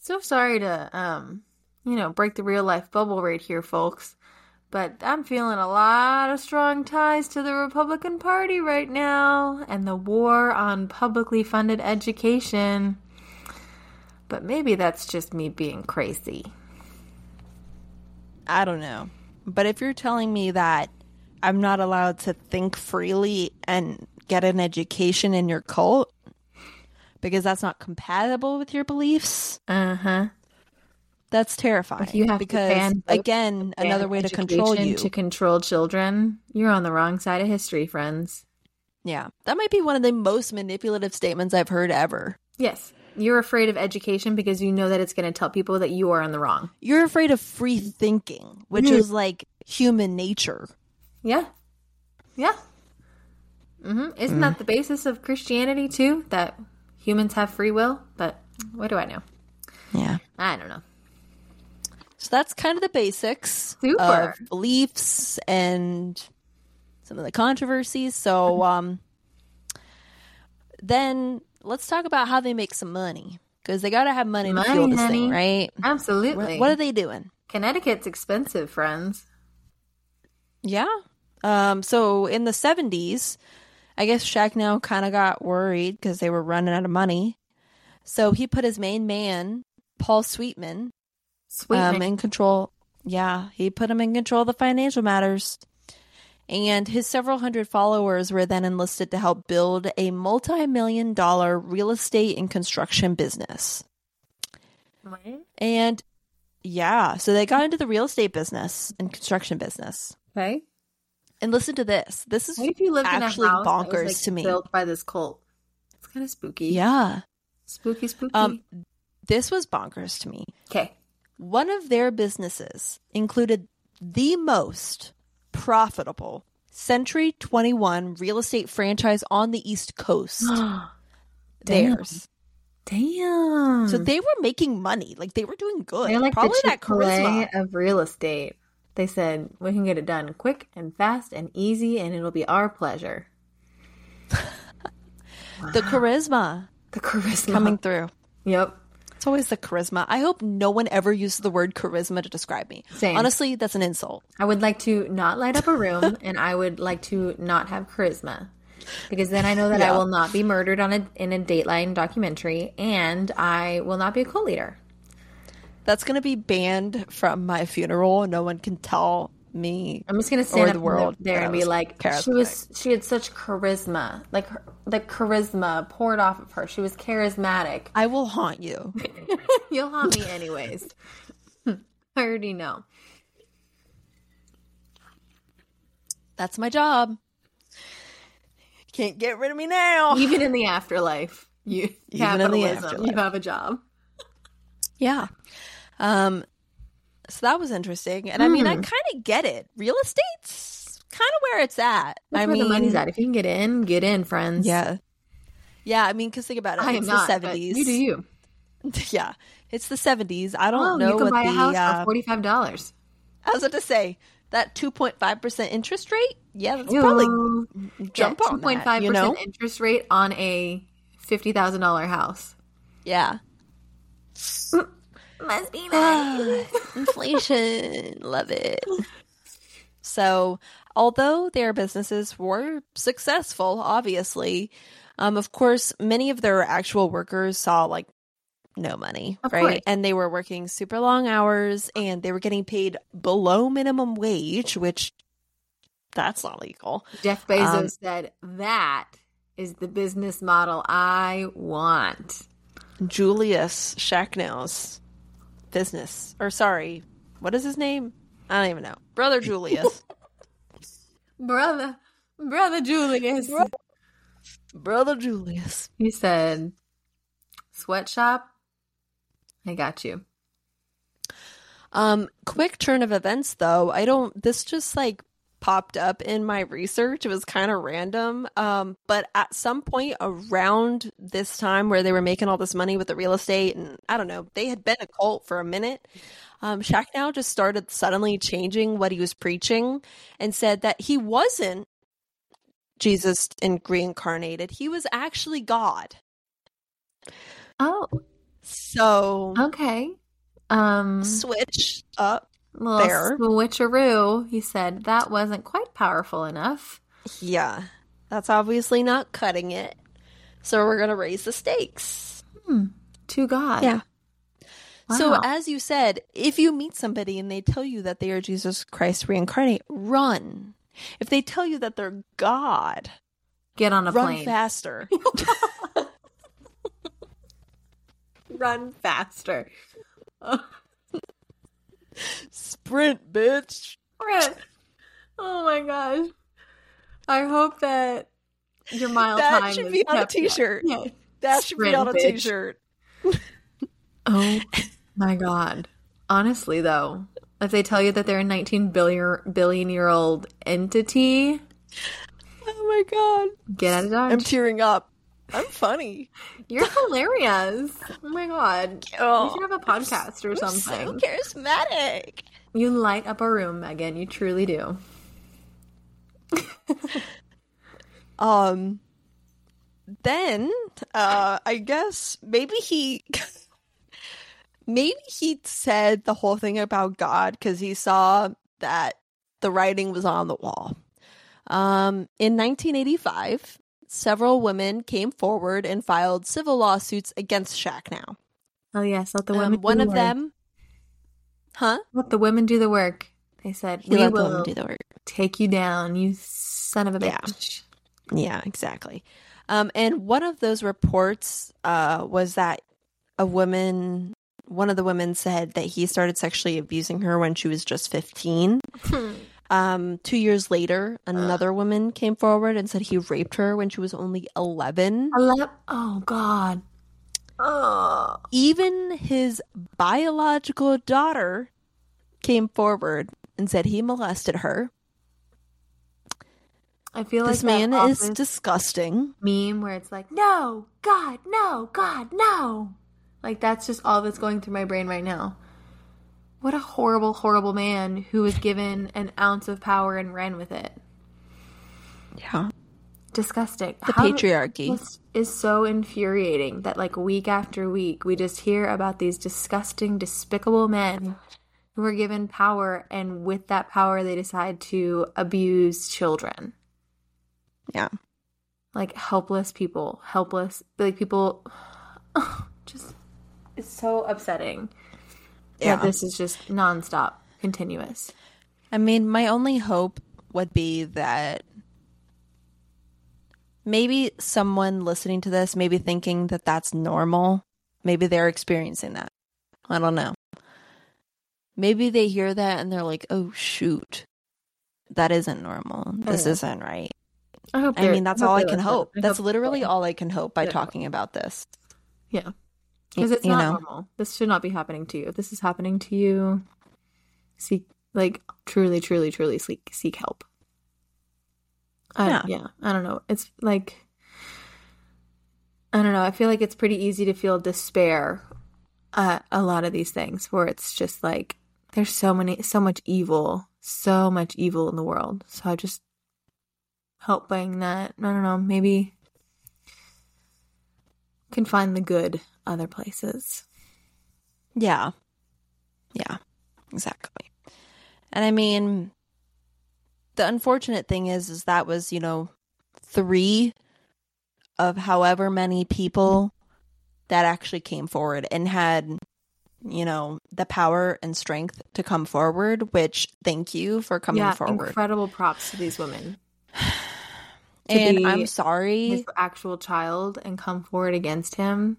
So sorry to um you know break the real life bubble right here folks but I'm feeling a lot of strong ties to the Republican Party right now and the war on publicly funded education. But maybe that's just me being crazy. I don't know. But if you're telling me that I'm not allowed to think freely and get an education in your cult because that's not compatible with your beliefs, uh huh, that's terrifying. you have because again, another way to control you to control children. You're on the wrong side of history, friends. Yeah, that might be one of the most manipulative statements I've heard ever. Yes, you're afraid of education because you know that it's going to tell people that you are on the wrong. You're afraid of free thinking, which mm. is like human nature. Yeah, yeah. Mm-hmm. Isn't mm. that the basis of Christianity too? That humans have free will. But what do I know? Yeah, I don't know. So that's kind of the basics Super. of beliefs and some of the controversies. So mm-hmm. um, then let's talk about how they make some money because they got to have money, money, to fuel this honey. thing, right? Absolutely. What, what, are they doing? Connecticut's expensive, friends. Yeah. Um, so in the 70s, I guess Schacknow kind of got worried because they were running out of money. So he put his main man, Paul Sweetman, Sweet. Um, in control. Yeah, he put him in control of the financial matters. And his several hundred followers were then enlisted to help build a multi million dollar real estate and construction business. What? And yeah, so they got into the real estate business and construction business. Okay. And listen to this. This is what if you lived actually in a house bonkers that was, like, to me. Built by this cult. It's kind of spooky. Yeah. Spooky, spooky. Um, this was bonkers to me. Okay. One of their businesses included the most profitable Century 21 real estate franchise on the East Coast. Theirs. Damn. So they were making money. Like they were doing good. They're like Probably the that charisma of real estate. They said we can get it done quick and fast and easy, and it'll be our pleasure. The charisma. The charisma coming through. Yep. It's always the charisma. I hope no one ever uses the word charisma to describe me. Same. Honestly, that's an insult. I would like to not light up a room and I would like to not have charisma. Because then I know that yeah. I will not be murdered on a in a Dateline documentary and I will not be a co-leader. That's going to be banned from my funeral. No one can tell me. I'm just gonna stand the world there and be like, she was, she had such charisma, like her, the charisma poured off of her. She was charismatic. I will haunt you. You'll haunt me anyways. I already know. That's my job. Can't get rid of me now. Even in the afterlife, you Even capitalism, afterlife. you have a job. Yeah. Um, so that was interesting. And I mean, I hmm. kind of get it. Real estate's kind of where it's at. That's I where mean, the money's at. If you can get in, get in, friends. Yeah. Yeah, I mean, because think about it. I it's am not, the 70s. You do you. yeah. It's the 70s. I don't oh, know you can what buy the, a house uh, for $45. I was about to say, that 2.5% interest rate? Yeah, that's Ew. probably jump yeah, on 2.5% you know? interest rate on a $50,000 house. Yeah. Must be nice. Inflation. Love it. So, although their businesses were successful, obviously, um, of course, many of their actual workers saw like no money, of right? Course. And they were working super long hours and they were getting paid below minimum wage, which that's not legal. Jeff Bezos um, said, That is the business model I want. Julius Shacknell's business. Or sorry, what is his name? I don't even know. Brother Julius. brother, brother Julius. Brother Julius. He said, "Sweatshop, I got you." Um, quick turn of events though. I don't. This just like popped up in my research. It was kind of random. Um, but at some point around this time where they were making all this money with the real estate, and I don't know, they had been a cult for a minute. Um, Shaq now just started suddenly changing what he was preaching and said that he wasn't Jesus and reincarnated. He was actually God. Oh. So Okay. Um switch up little there. switcheroo. He said that wasn't quite powerful enough. Yeah, that's obviously not cutting it. So we're gonna raise the stakes. Hmm. To God. Yeah. Wow. So as you said, if you meet somebody and they tell you that they are Jesus Christ reincarnate, run. If they tell you that they're God, get on a run plane. faster. run faster. Sprint, bitch. Sprint. Oh my gosh. I hope that your mile that time should be on a t-shirt. Yeah. That should be on a bitch. t-shirt. oh my god. Honestly though, if they tell you that they're a 19 billion billion year old entity, oh my god. Get out of dodge. I'm tearing up. I'm funny. You're hilarious. Oh my god. Oh, you should have a podcast or something. So charismatic. You light up a room, Megan. You truly do. um then uh I guess maybe he maybe he said the whole thing about God cuz he saw that the writing was on the wall. Um in 1985, several women came forward and filed civil lawsuits against Schacknow. Oh yes, let the um, women. Um, one of them, huh? Let the women do the work. They said we let will the women do the work. Take you down, you son of a bitch. Yeah, yeah exactly. Um, and one of those reports uh, was that a woman, one of the women said that he started sexually abusing her when she was just fifteen. Um, two years later, another woman came forward and said he raped her when she was only 11. 11? Oh, God. Oh. Even his biological daughter came forward and said he molested her. I feel like this man is disgusting. Meme where it's like, no, God, no, God, no. Like that's just all that's going through my brain right now. What a horrible, horrible man who was given an ounce of power and ran with it. Yeah. Disgusting. The How patriarchy. Is so infuriating that like week after week we just hear about these disgusting, despicable men who are given power and with that power they decide to abuse children. Yeah. Like helpless people, helpless like people just it's so upsetting. Yeah. That this is just nonstop, continuous. I mean, my only hope would be that maybe someone listening to this, maybe thinking that that's normal, maybe they're experiencing that. I don't know. Maybe they hear that and they're like, oh, shoot, that isn't normal. Oh, this isn't right. I, hope I mean, that's I all I can hope. I that's hope literally all I can hope by yeah. talking about this. Yeah. Because it's you not know. normal. This should not be happening to you. If this is happening to you, seek, like, truly, truly, truly seek, seek help. I, yeah. yeah. I don't know. It's like, I don't know. I feel like it's pretty easy to feel despair at a lot of these things where it's just like, there's so many, so much evil, so much evil in the world. So I just hoping that, I don't know, maybe can find the good other places. Yeah. Yeah, exactly. And I mean, the unfortunate thing is, is that was, you know, three of however many people that actually came forward and had, you know, the power and strength to come forward, which thank you for coming yeah, forward. Incredible props to these women. And I'm sorry. His actual child and come forward against him.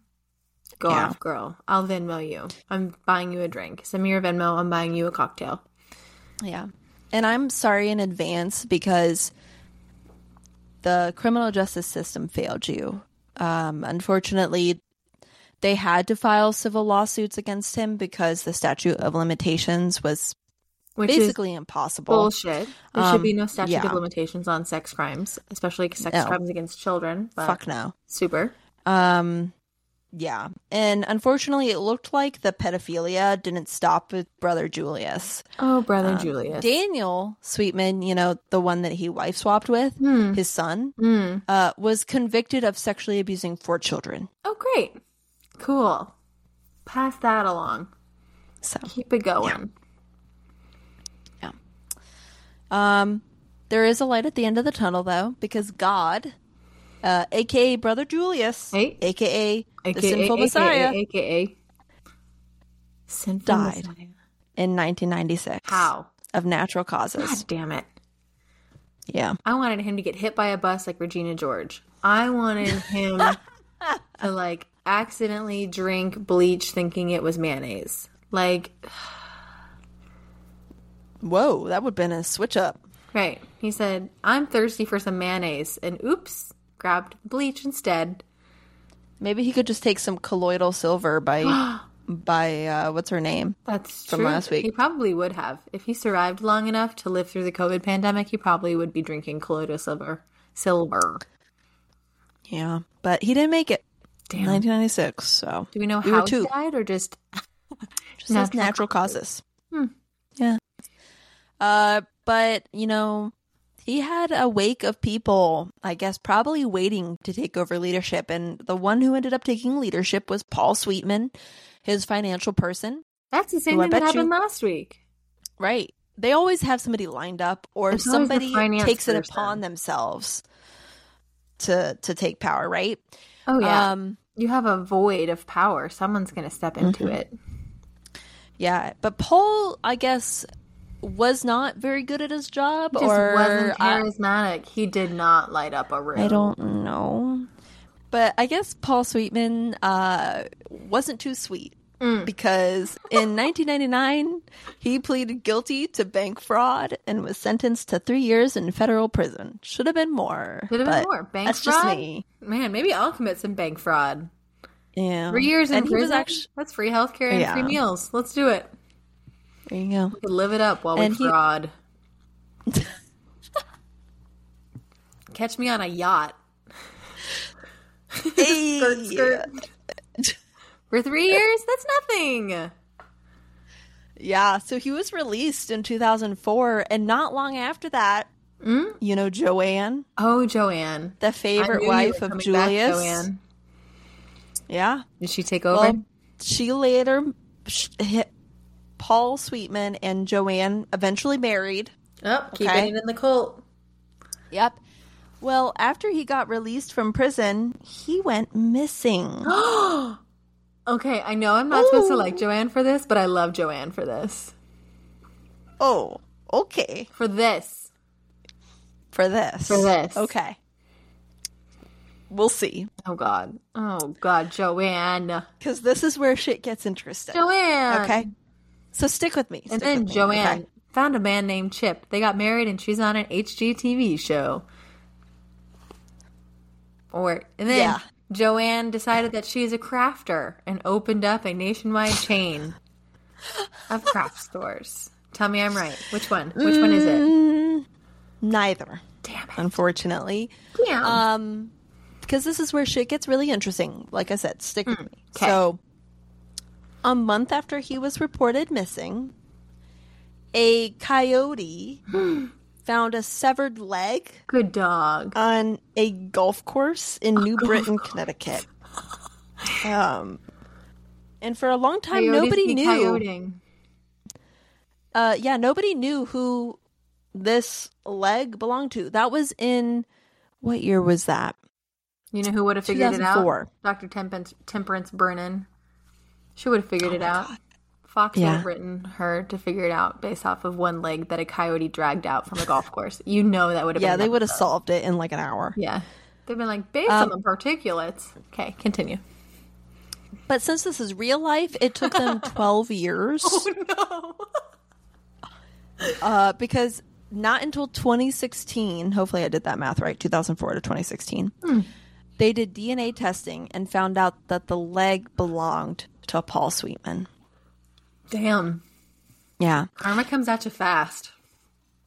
Go yeah. off, girl. I'll Venmo you. I'm buying you a drink. Send me your Venmo. I'm buying you a cocktail. Yeah. And I'm sorry in advance because the criminal justice system failed you. Um, unfortunately, they had to file civil lawsuits against him because the statute of limitations was Which basically impossible. Bullshit. There um, should be no statute yeah. of limitations on sex crimes, especially sex no. crimes against children. Fuck no. Super. Um, yeah. And unfortunately, it looked like the pedophilia didn't stop with brother Julius. Oh, brother um, Julius. Daniel Sweetman, you know, the one that he wife swapped with, mm. his son, mm. uh, was convicted of sexually abusing four children. Oh, great. Cool. Pass that along. So keep it going. Yeah. Um, there is a light at the end of the tunnel, though, because God uh, aka Brother Julius, hey? aka, AKA the Sinful AKA, Messiah, aka Sinful died Messiah. in 1996. How? Of natural causes. God damn it. Yeah. I wanted him to get hit by a bus like Regina George. I wanted him to like accidentally drink bleach thinking it was mayonnaise. Like Whoa, that would have been a switch up. Right. He said, I'm thirsty for some mayonnaise. And oops, grabbed bleach instead. Maybe he could just take some colloidal silver by by uh, what's her name? That's from true. last week. He probably would have if he survived long enough to live through the COVID pandemic. He probably would be drinking colloidal silver. Silver. Yeah, but he didn't make it. Damn. 1996. So do we know we how he died or just just natural, natural causes? Hmm. Uh, but you know, he had a wake of people, I guess, probably waiting to take over leadership. And the one who ended up taking leadership was Paul Sweetman, his financial person. That's the same thing that happened you, last week. Right. They always have somebody lined up or it's somebody takes person. it upon themselves to to take power, right? Oh yeah. Um, you have a void of power. Someone's going to step into mm-hmm. it. Yeah, but Paul, I guess, was not very good at his job he or wasn't charismatic. I, he did not light up a room. I don't know. But I guess Paul Sweetman uh, wasn't too sweet mm. because in 1999 he pleaded guilty to bank fraud and was sentenced to three years in federal prison. Should have been more. Should have been more. Bank that's fraud. Just me. Man, maybe I'll commit some bank fraud. Yeah, three years in and prison. Actually, that's free healthcare and yeah. free meals. Let's do it. There you go. Live it up while and we he... fraud. catch me on a yacht. Hey. skirt, skirt. For three years? That's nothing. Yeah, so he was released in 2004, and not long after that, Mm? you know, Joanne, Oh, Joanne. the favorite wife of coming back, Julius. Joanne. Yeah. Did she take over? Well, she later, Paul Sweetman and Joanne eventually married. oh, keeping okay. it in the cult. Yep. Well, after he got released from prison, he went missing. Okay, I know I'm not supposed to like Joanne for this, but I love Joanne for this. oh, okay. For this. For this. For this. Okay. We'll see. Oh God. Oh God, Joanne. Because this is where shit gets interesting. Joanne. Okay. So stick with me. And then Joanne okay? found a man named Chip. They got married and she's on an HGTV show. Or and then Yeah. Joanne decided that she's a crafter and opened up a nationwide chain of craft stores. Tell me I'm right. Which one? Which one is it? Mm, neither, Damn it. unfortunately. Yeah. Um, because this is where shit gets really interesting. Like I said, stick with me. Mm. So, a month after he was reported missing, a coyote found a severed leg Good dog. on a golf course in New Britain, Connecticut. Um, and for a long time, Coyotes nobody knew. coyoting. Uh, yeah, nobody knew who this leg belonged to. That was in what year was that? You know who would have figured it out? 2004. Dr. Temperance, Temperance Brennan. She would have figured it out. Fox would Oh have written her to figure it out based off of one leg that a coyote dragged out from a golf course. You know that would have Yeah, been they would have solved it in like an hour. Yeah. They've been like, based Um, on the particulates. Okay, continue. But since this is real life, it took them 12 years. Oh, no. Uh, because not until 2016, hopefully I did that math right, 2004 to 2016, they did DNA testing and found out that the leg belonged to a Paul Sweetman. Damn. Yeah. Karma comes at you fast.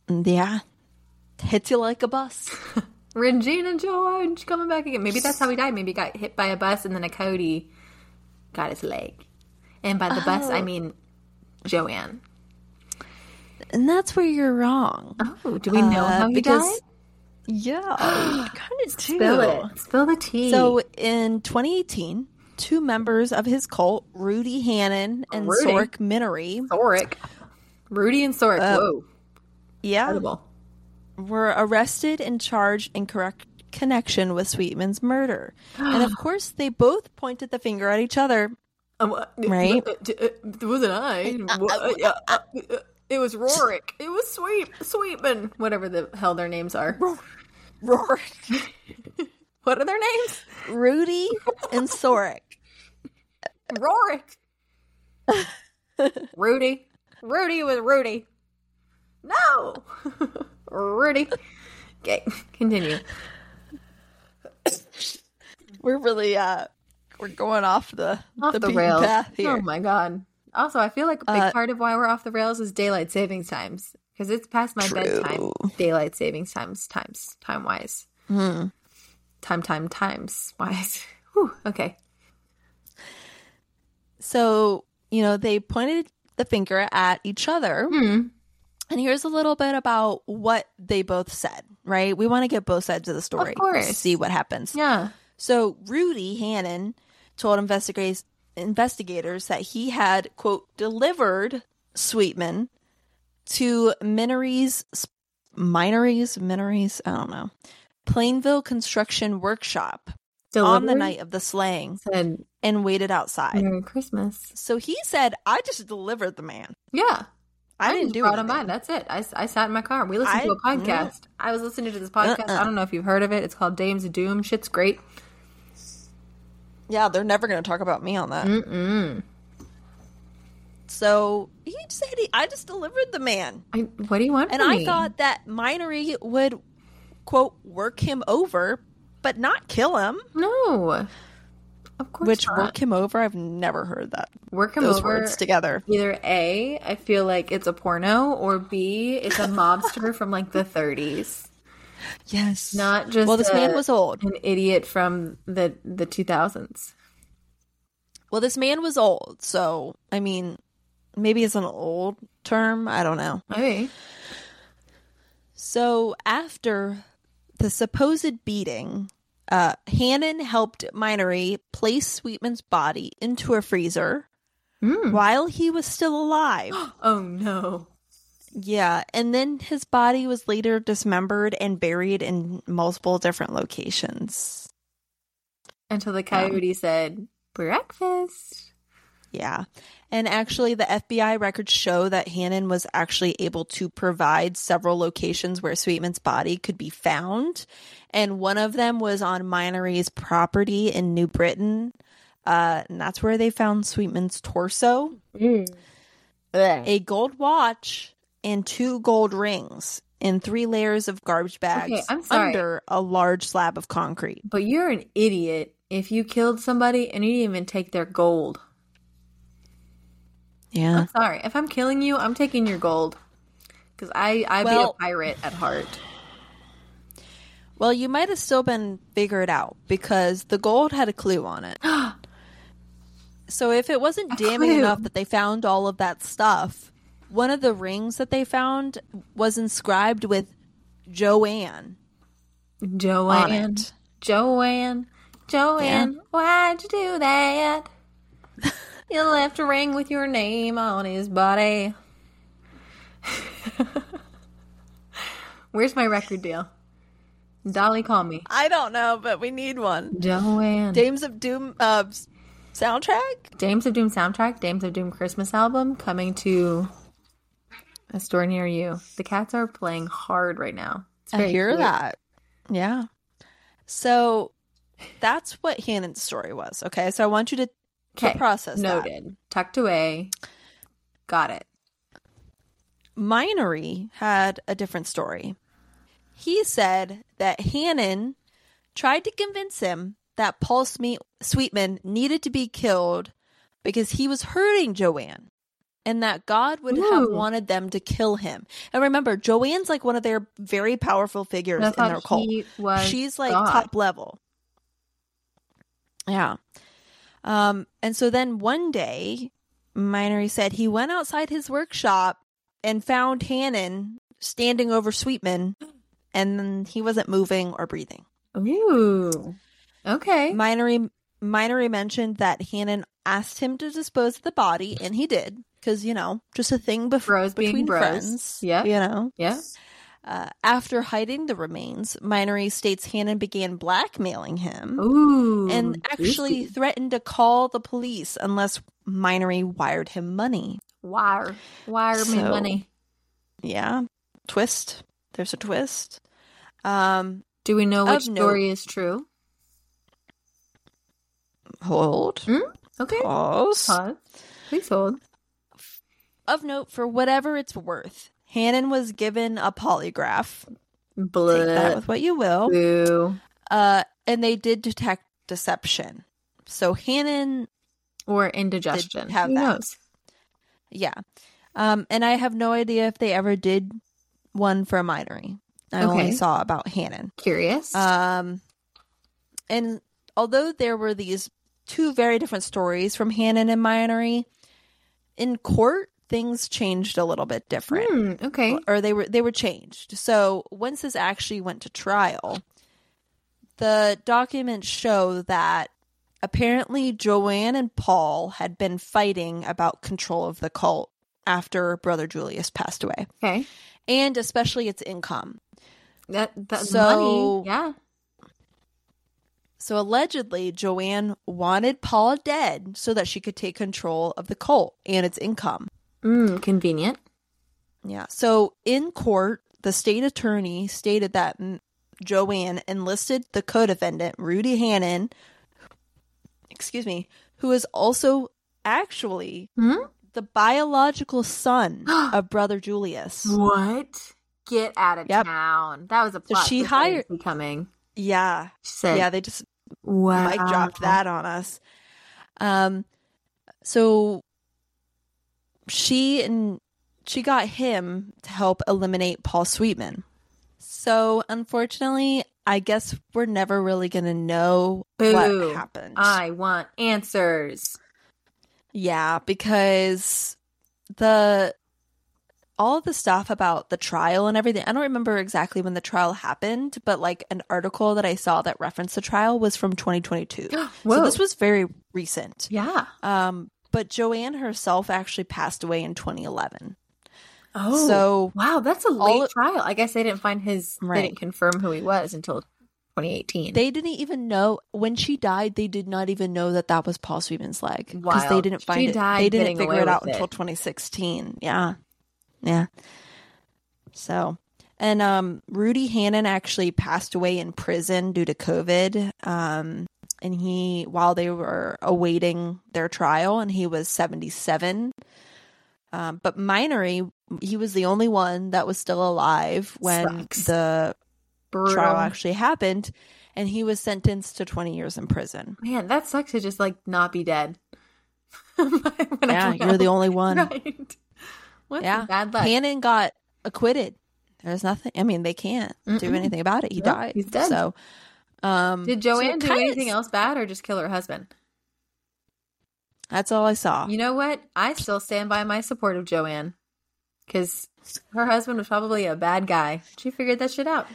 Yeah. Hits you like a bus. Regina George coming back again. Maybe that's how he died. Maybe he got hit by a bus and then a Cody got his leg. And by the bus, I Oh. mean Joanne. And that's where you're wrong. Oh, do we know Uh, how he because- died? Yeah, kind of do. Spill it. Spill the tea. So in 2018, two members of his cult, Rudy Hannon and Rudy? Sork Minery, Soric. Rudy and Soric. Uh, Whoa. yeah, Incredible. were arrested and charged in correct connection with Sweetman's murder. and of course, they both pointed the finger at each other. Um, uh, Right? uh, uh, It wasn't I. It was Rorik. It was Sweet Sweetman. Whatever the hell their names are. Rory, What are their names? Rudy and Sork. Rorik. Rudy. Rudy was Rudy. No. Rudy. Okay, continue. We're really uh we're going off the Off the, the, rails. path here. Oh my god. Also, I feel like a big Uh, part of why we're off the rails is daylight savings times because it's past my True. bedtime. Daylight savings times, times, time wise, Hmm. Time, time, times wise. Whew, okay. So, you know, they pointed the finger at each other. Hmm. And here's a little bit about what they both said, right? We want to get both sides of the story. course. See what happens. Yeah. So Rudy Hannon told investigators investigators that he had quote delivered Sweetman to Minories, Minories, Minories, I don't know Plainville Construction Workshop on the night of the slaying Said and waited outside. Merry Christmas. So he said, "I just delivered the man. Yeah. I, didn't just do him by. anything." That's it. I, I sat in my car. We listened I- to a mm-hmm. podcast. I was listening to this podcast. Uh-uh. I don't know if you've heard of it. It's called Dames of Doom. Shit's great. Yeah, they're never going to talk about me on that. Mm-mm. So he said, he, "I just delivered the man." I, what do you want And I thought that Minery would, quote, work him over, but not kill him. no. Of course Which not. work him over? I've never heard that. Work him Those over. words together. Either A, I feel like it's a porno, or B, it's a mobster from like the 30s. Yes. Not just Well, this a- man was old. an idiot from the the 2000s. Well, this man was old, so I mean, maybe it's an old term. I don't know. Maybe. So after the supposed beating, uh, Hannon helped Minery place Sweetman's body into a freezer Mm. while he was still alive. Oh no. yeah, and then his body was later dismembered and buried in multiple different locations. Until the coyote said, breakfast. Yeah. And actually, the FBI records show that Hannon was actually able to provide several locations where Sweetman's body could be found. And one of them was on Minery's property in New Britain. Uh, and that's where they found Sweetman's torso, a gold watch, and two gold rings in three layers of garbage bags Okay, I'm under a large slab of concrete. But you're an idiot if you killed somebody and you didn't even take their gold. Yeah. I'm sorry. If I'm killing you, I'm taking your gold. Because I, I'd Well- be a pirate at heart. Well, you might have still been figured out because the gold had a clue on it. so if it wasn't A damning clue. enough that they found all of that stuff, one of the rings that they found was inscribed with Joanne Joanne. Joanne. Joanne. Why'd you do that? You left a ring with your name on his body. Where's my record deal? Dolly, call me. I don't know, but we need one. Joanne. Dames of Doom uh, soundtrack? Dames of Doom soundtrack, Dames of Doom Christmas album coming to a store near you. The cats are playing hard right now. I hear cute. that. Yeah. So that's what Hannon's story was. Okay. So I want you to, to Okay, process that. Noted. Tucked away. Got it. Minery had a different story. He said that Hannon tried to convince him that Paul Sweetman needed to be killed because he was hurting Joanne and that God would have wanted them to kill him. And remember, Joanne's like one of their very powerful figures in their cult. She's like God. top level. Yeah. Um, and so then one day, Minery said he went outside his workshop and found Hannon standing over Sweetman, and he wasn't moving or breathing. Ooh. Okay. Minery Minery mentioned that Hannon asked him to dispose of the body, and he did, because you know, just a thing bef- Bros being between bros. friends. Yeah. you know. yeah. Uh, after hiding the remains, Minery states Hannon began blackmailing him. Ooh. and actually juicy. threatened to call the police unless Minery wired him money. wire. Wire me money. Yeah, twist. There's a twist. Um, Do we know which story is true? hold. Hmm? Okay. Pause. Pause. Please hold. Of note, for whatever it's worth, Hannon was given a polygraph. Take that with what you will. Boo. Uh, and they did detect deception. So Hannon, Or indigestion. have Who that. knows? yeah. Um, and I have no idea if they ever did one for a Minery. I Okay. only saw about Hannon. Curious. Um, and although there were these two very different stories from Hannon and Minery, in court things changed a little bit different, Hmm, okay. or they were they were changed. So once this actually went to trial, the documents show that apparently Joanne and Paul had been fighting about control of the cult after Brother Julius passed away, Okay. and especially its income. That that So- money. Yeah. So allegedly, Joanne wanted Paul dead so that she could take control of the cult and its income. Mm, convenient. Yeah. So in court, the state attorney stated that Joanne enlisted the co-defendant Rudy Hannon, excuse me, who is also actually Hmm? the biological son of brother Julius. What? Get out of Yep. town. That was a plot. she I didn't hired- coming. Yeah. She said, Yeah, they just "Wow." Mike dropped that on us. Um, so she and she got him to help eliminate Paul Sweetman. So, unfortunately, I guess we're never really going to know what happened. I want answers. Yeah, because the all the stuff about the trial and everything. I don't remember exactly when the trial happened, but like an article that I saw that referenced the trial was from 2022. so this was very recent. Yeah. Um, but Joanne herself actually passed away in 2011. Oh, so wow, that's a late trial. I guess they didn't find his. Right. They didn't confirm who he was until 2018. They didn't even know when she died. They did not even know that that was Paul Sweetman's leg because they didn't find she it. They didn't figure it out it. until 2016. Yeah, yeah. So, and um, Rudy Hannon actually passed away in prison due to COVID. Um, and he while they were awaiting their trial, and he was 77. Um, but Minery, he was the only one that was still alive when Sucks. the Brutal. trial actually happened, and he was sentenced to 20 years in prison. Man, that sucks to just like not be dead. yeah, you're the only one. Right. What yeah. bad luck. Hannon got acquitted. There's nothing. I mean, they can't Mm-mm. do anything about it. He died. He's dead. So, um, did Joanne so do anything else bad or just kill her husband? That's all I saw. You know what? I still stand by my support of Joanne because her husband was probably a bad guy. She figured that shit out.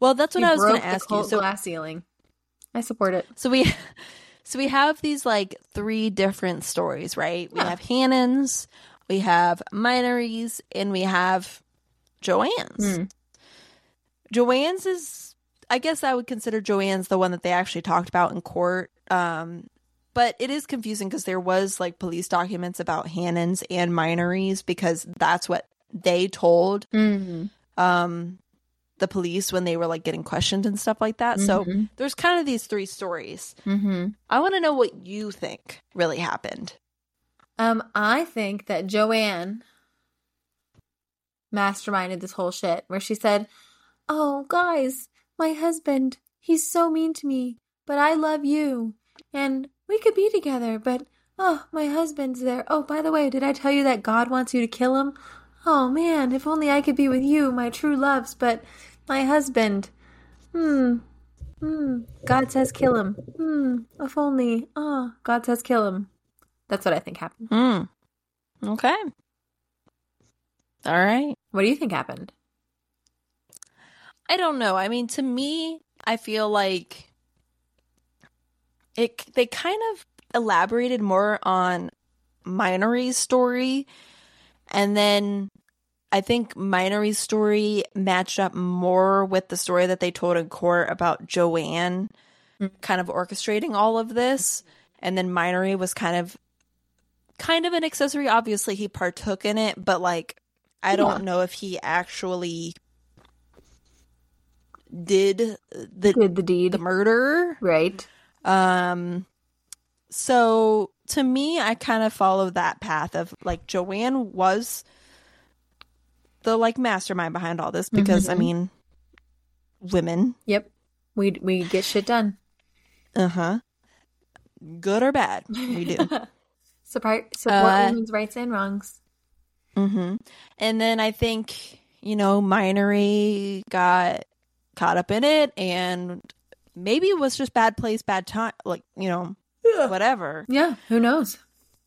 Well, that's what he I was going to ask you. So glass ceiling. I support it. So we, so we have these like three different stories, right? We have Hannon's, we have Minories, and we have Joanne's. Mm. Joanne's is, I guess I would consider Joanne's the one that they actually talked about in court. Um, but it is confusing because there was like police documents about Hannon's and Minery's because that's what they told mm-hmm. um, the police when they were like getting questioned and stuff like that. Mm-hmm. So there's kind of these three stories. Mm-hmm. I want to know what you think really happened. Um, I think that Joanne masterminded this whole shit where she said, "Oh, guys, my husband, he's so mean to me, but I love you." And we could be together, but oh, my husband's there. Oh, by the way, did I tell you that God wants you to kill him? Oh man, if only I could be with you, my true loves, but my husband. Hmm. Hmm. God says kill him. Hmm. If only. Oh, God says kill him. That's what I think happened. Hmm. Okay. All right. What do you think happened? I don't know. I mean, to me, I feel like it they kind of elaborated more on Minory's story and then I think Minory's story matched up more with the story that they told in court about Joanne mm-hmm. kind of orchestrating all of this and then Minory was kind of kind of an accessory obviously he partook in it but like I don't know if he actually did the did the deed the murder right um, so to me, I kind of follow that path of like Joanne was the like mastermind behind all this because mm-hmm. I mean, women. Yep, we we get shit done. Uh huh. Good or bad, we do. support support uh, women's rights and wrongs. Mm-hmm. And then I think you know, Minery got caught up in it and maybe it was just bad place, bad time, like, you know, yeah. whatever. Yeah, who knows?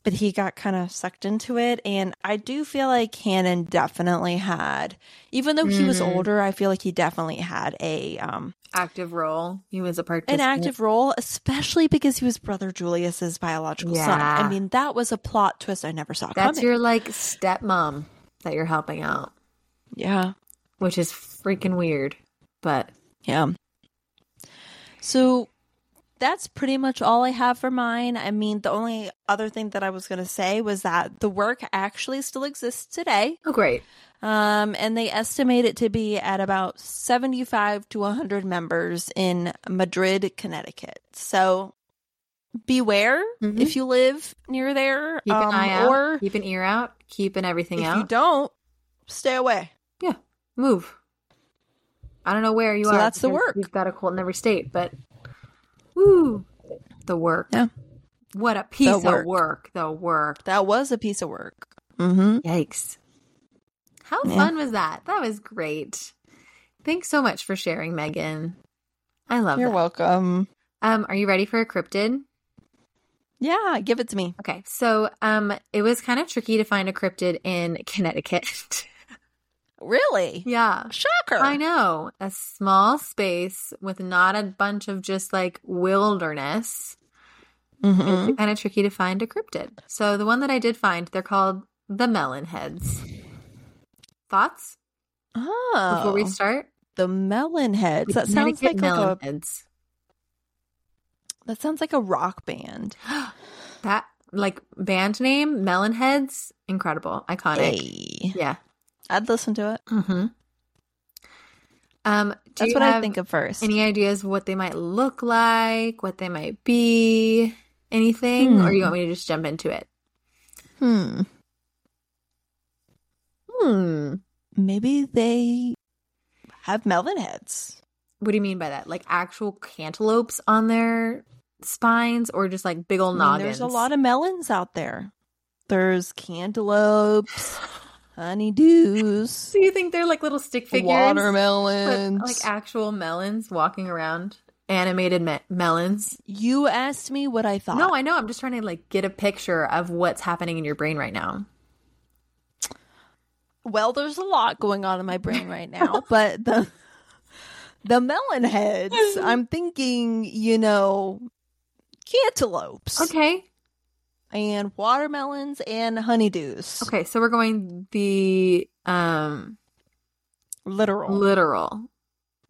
But he got kind of sucked into it. And I do feel like Hannon definitely had, even though he mm-hmm. was older, I feel like he definitely had a um active role. He was a participant. An active role, especially because he was brother Julius's biological yeah. son. I mean, that was a plot twist I never saw That's coming. your like stepmom that you're helping out. Yeah. Which is freaking weird. But yeah. So that's pretty much all I have for mine. I mean, the only other thing that I was going to say was that the work actually still exists today. Oh, great. Um, and they estimate it to be at about 75 to 100 members in Meriden, Connecticut. So beware mm-hmm. if you live near there. Keep um, an eye out. Or keep an ear out. Keeping everything if out. If you don't, stay away. Yeah. Move. I don't know where you so are. That's the work. We've got a cult in every state, but woo, the work. Yeah. What a piece the work. of work. The work. That was a piece of work. Mm-hmm. Yikes. How yeah. fun was that? That was great. Thanks so much for sharing, Megan. I love You're that. welcome. Um, are you ready for a cryptid? Yeah, give it to me. Okay, so um, it was kind of tricky to find a cryptid in Connecticut. Really? yeah, Shocker. I know a small space with not a bunch of just like wilderness. Mm-hmm. Kind of tricky to find a cryptid. So the one that I did find, they're called the melon heads. Thoughts Oh, before we start? the melon heads. That sounds like melon a heads. that sounds like a rock band. That like band name, melon heads, incredible, iconic. Hey. Yeah. I'd listen to it. Mm-hmm. Um, That's what I think of first. Any ideas what they might look like, what they might be, anything, or you want me to just jump into it? hmm. Hmm. Maybe they have melon heads. What do you mean by that? Like actual cantaloupes on their spines, or just like big old I mean, noggins? there's a lot of melons out there. There's cantaloupes, honeydews, Do you think they're like little stick figures, watermelons. but, like actual melons walking around, animated me- melons? you asked me what I thought. No, I know. I'm just trying to like get a picture of what's happening in your brain right now. Well, there's a lot going on in my brain right now, but the the melon heads, I'm thinking, you know, cantaloupes Okay. And watermelons and honeydews. Okay, so we're going the um Literal. literal.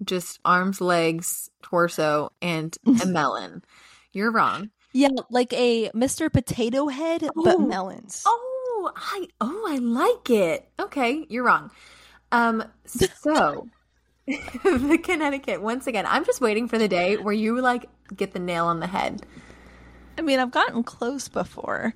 Just arms, legs, torso, and a melon. You're wrong. yeah, like a Mr. Potato Head, but Oh. melons. Oh, I oh I like it. Okay, you're wrong. Um so the Connecticut, once again, I'm just waiting for the day where you like get the nail on the head. I mean, I've gotten close before.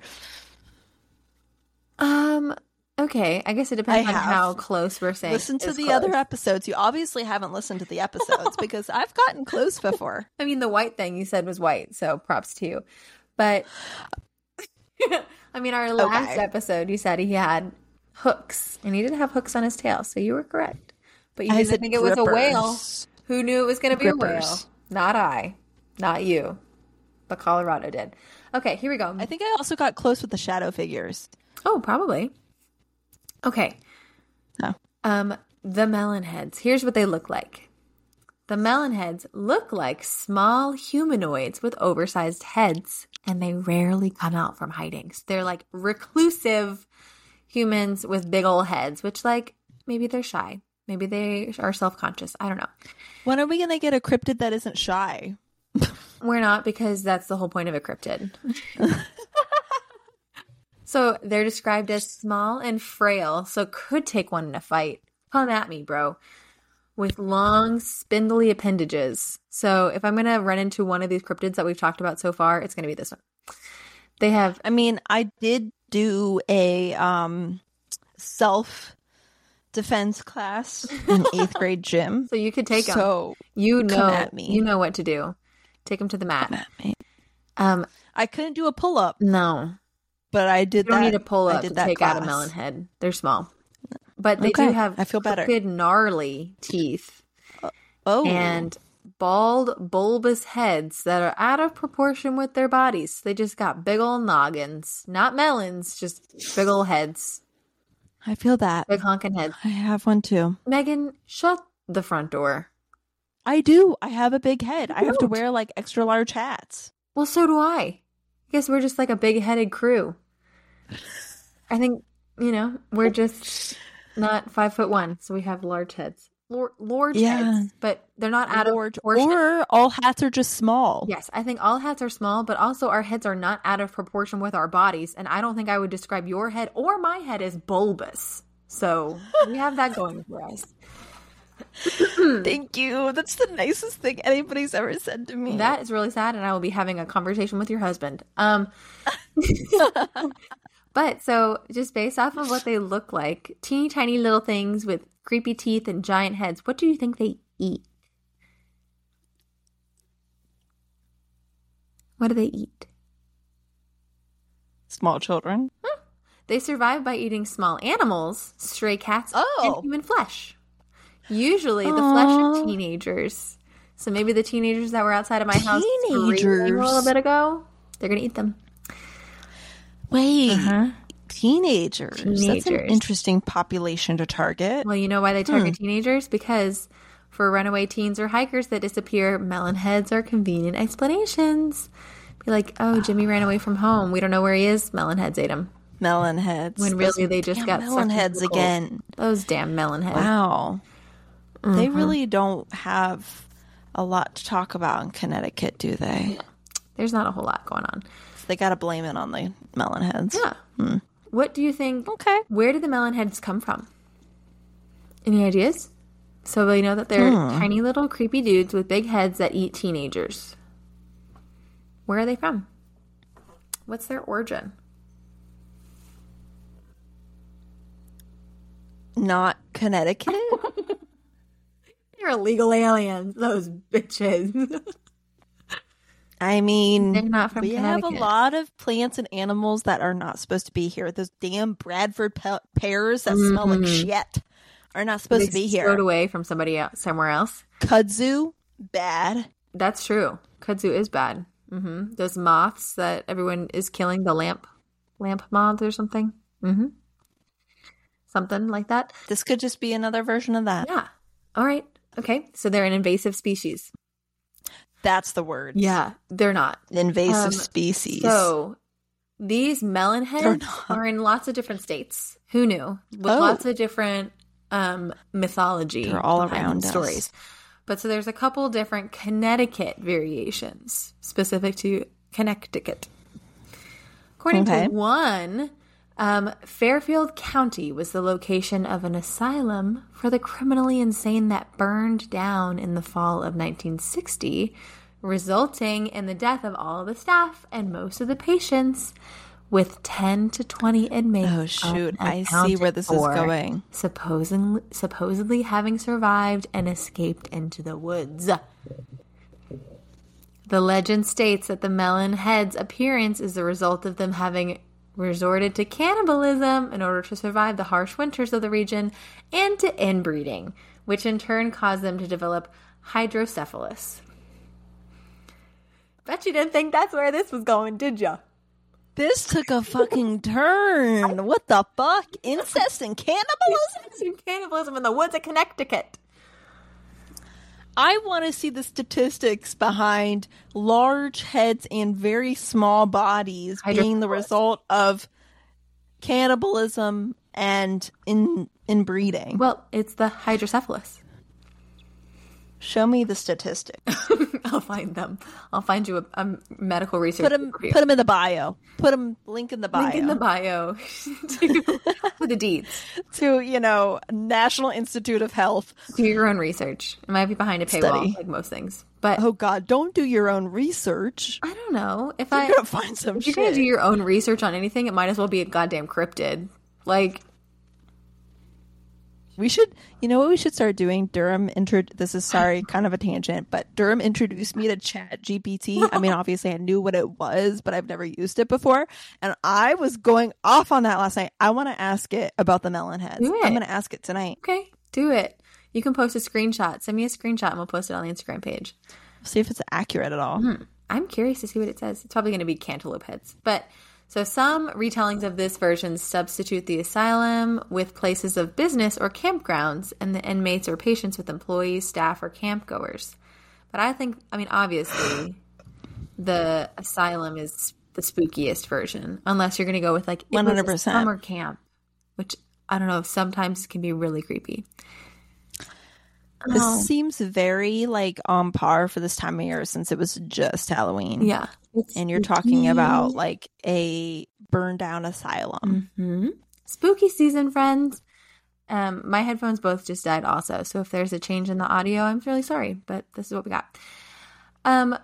Um okay, I guess it depends I on have. how close we're saying. Listen to the close. other episodes. You obviously haven't listened to the episodes because I've gotten close before. I mean, the white thing you said was white, so props to you. But I mean, our last Okay. episode, you said he had hooks, and he didn't have hooks on his tail, so you were correct. But you I didn't think it was a whale. Who knew it was going to be a whale? Not I, not you, but Colorado did. Okay, here we go. I think I also got close with the shadow figures. Oh, probably. Okay. Oh. Um, the melon heads. Here's what they look like. The melon heads look like small humanoids with oversized heads, and they rarely come out from hiding. So they're like reclusive humans with big old heads, which like maybe they're shy. Maybe they are self-conscious. I don't know. When are we to get a cryptid that isn't shy? We're not because that's the whole point of a cryptid. so they're described as small and frail, so could take one in a fight. Come at me, bro. With long, spindly appendages. So if I'm going to run into one of these cryptids that we've talked about so far, it's going to be this one. They have, I mean, I did do a um self defense class in eighth grade gym. so you could take them. so You come know, at me. you know what to do. Take them to the mat. Come at. Um, I couldn't do a pull up, no, but I did You don't that. need a pull I up did to take out a melon head. They're small, but they do have I feel better. crooked, gnarly teeth Oh, and bald, bulbous heads that are out of proportion with their bodies. They just got big old noggins, not melons, just big old heads, I feel that. big honking heads. I have one too. Megan, shut the front door. I do. I have a big head. I have to wear like extra large hats. Well, so do I. I guess we're just like a big headed crew. I think, you know, we're just not five foot one, so we have large heads. Large Yeah. heads, but they're not out Large, of proportion. or all hats are just small. yes, I think all hats are small, but also our heads are not out of proportion with our bodies. And I don't think I would describe your head or my head as bulbous. So we have that going for us. Thank you. That's the nicest thing anybody's ever said to me. That is really sad, and I will be having a conversation with your husband. Um, but so just based off of what they look like, teeny tiny little things with creepy teeth and giant heads. What do you think they eat? What do they eat? small children. They survive by eating small animals, stray cats, Oh. and human flesh. Usually the flesh of teenagers. So maybe the teenagers that were outside of my house teenagers. a little bit ago, they're gonna eat them. Wait, uh-huh. teenagers. teenagers. That's an interesting population to target. Well, you know why they target hmm. teenagers? Because for runaway teens or hikers that disappear, melon heads are convenient explanations. Be like, oh, Jimmy ran away from home. We don't know where he is. Melon heads ate him. Melon heads. When really Those they just got melon heads again. Those damn melon heads. Wow. Mm-hmm. They really don't have a lot to talk about in Connecticut, do they? There's not a whole lot going on. So they got to blame it on the melon heads. Yeah. Hmm. What do you think? Okay. Where did the melon heads come from? Any ideas? So we know that they're hmm. tiny little creepy dudes with big heads that eat teenagers. Where are they from? What's their origin? Not Connecticut? They're illegal aliens, those bitches. I mean, they're not from we have a lot of plants and animals that are not supposed to be here. Those damn Bradford pe- pears that mm-hmm. smell like mm-hmm. shit are not supposed they to be here. Thrown away from somebody else, somewhere else. Kudzu, bad. That's true. Kudzu is bad. Mm-hmm. Those moths that everyone is killing, the lamp, lamp moth or something. Mm-hmm. Something like that. This could just be another version of that. Yeah. All right. Okay. So they're an invasive species. That's the word. Yeah, they're not invasive um, species. So these melon heads are in lots of different states. Who knew? With oh. lots of different um, mythology. They're all around stories. But so there's a couple different Connecticut variations specific to Connecticut. According okay. to one, um, Fairfield County was the location of an asylum for the criminally insane that burned down in the fall of 1960, resulting in the death of all of the staff and most of the patients with 10 to 20 inmates. Oh, shoot. I see where this is going. Supposing, supposedly having survived and escaped into the woods. The legend states that the melon head's appearance is the result of them having resorted to cannibalism in order to survive the harsh winters of the region and to inbreeding, which in turn caused them to develop hydrocephalus. Bet you didn't think that's where this was going, did ya? This took a fucking turn. What the fuck? Incest and cannibalism? Incest and cannibalism in the woods of Connecticut. I want to see the statistics behind large heads and very small bodies being the result of cannibalism and in inbreeding. Well, it's the hydrocephalus. Show me the statistics. I'll find them. I'll find you a, a medical research. Put them. Put them in the bio. Put them. Link in the bio. Link in the bio. the deeds. To you know, National Institute of Health. Do your own research. It might be behind a paywall, Study. like most things. But oh god, don't do your own research. I don't know if you're I gonna find some. If shit. you're gonna do your own research on anything, it might as well be a goddamn cryptid. Like we should, you know what we should start doing? Durham intro. This is sorry, kind of a tangent, but Durham introduced me to Chat GPT. I mean, obviously I knew what it was, but I've never used it before, and I was going off on that last night. I want to ask it about the melon heads. I'm going to ask it tonight. Okay, do it. You can post a screenshot. Send me a screenshot, and we'll post it on the Instagram page. See if it's accurate at all. Hmm. I'm curious to see what it says. It's probably going to be cantaloupe heads, but so some retellings of this version substitute the asylum with places of business or campgrounds, and the inmates or patients with employees, staff, or campgoers. But I think, I mean, obviously, the asylum is the spookiest version, unless you're going to go with like one hundred percent summer camp, which I don't know. Sometimes can be really creepy. This oh. seems very like on par for this time of year since it was just Halloween. Yeah. and you're talking about like a burned down asylum. Mm-hmm. Spooky season, friends. Um, my headphones both just died also. So if there's a change in the audio, I'm really sorry, but this is what we got. Um,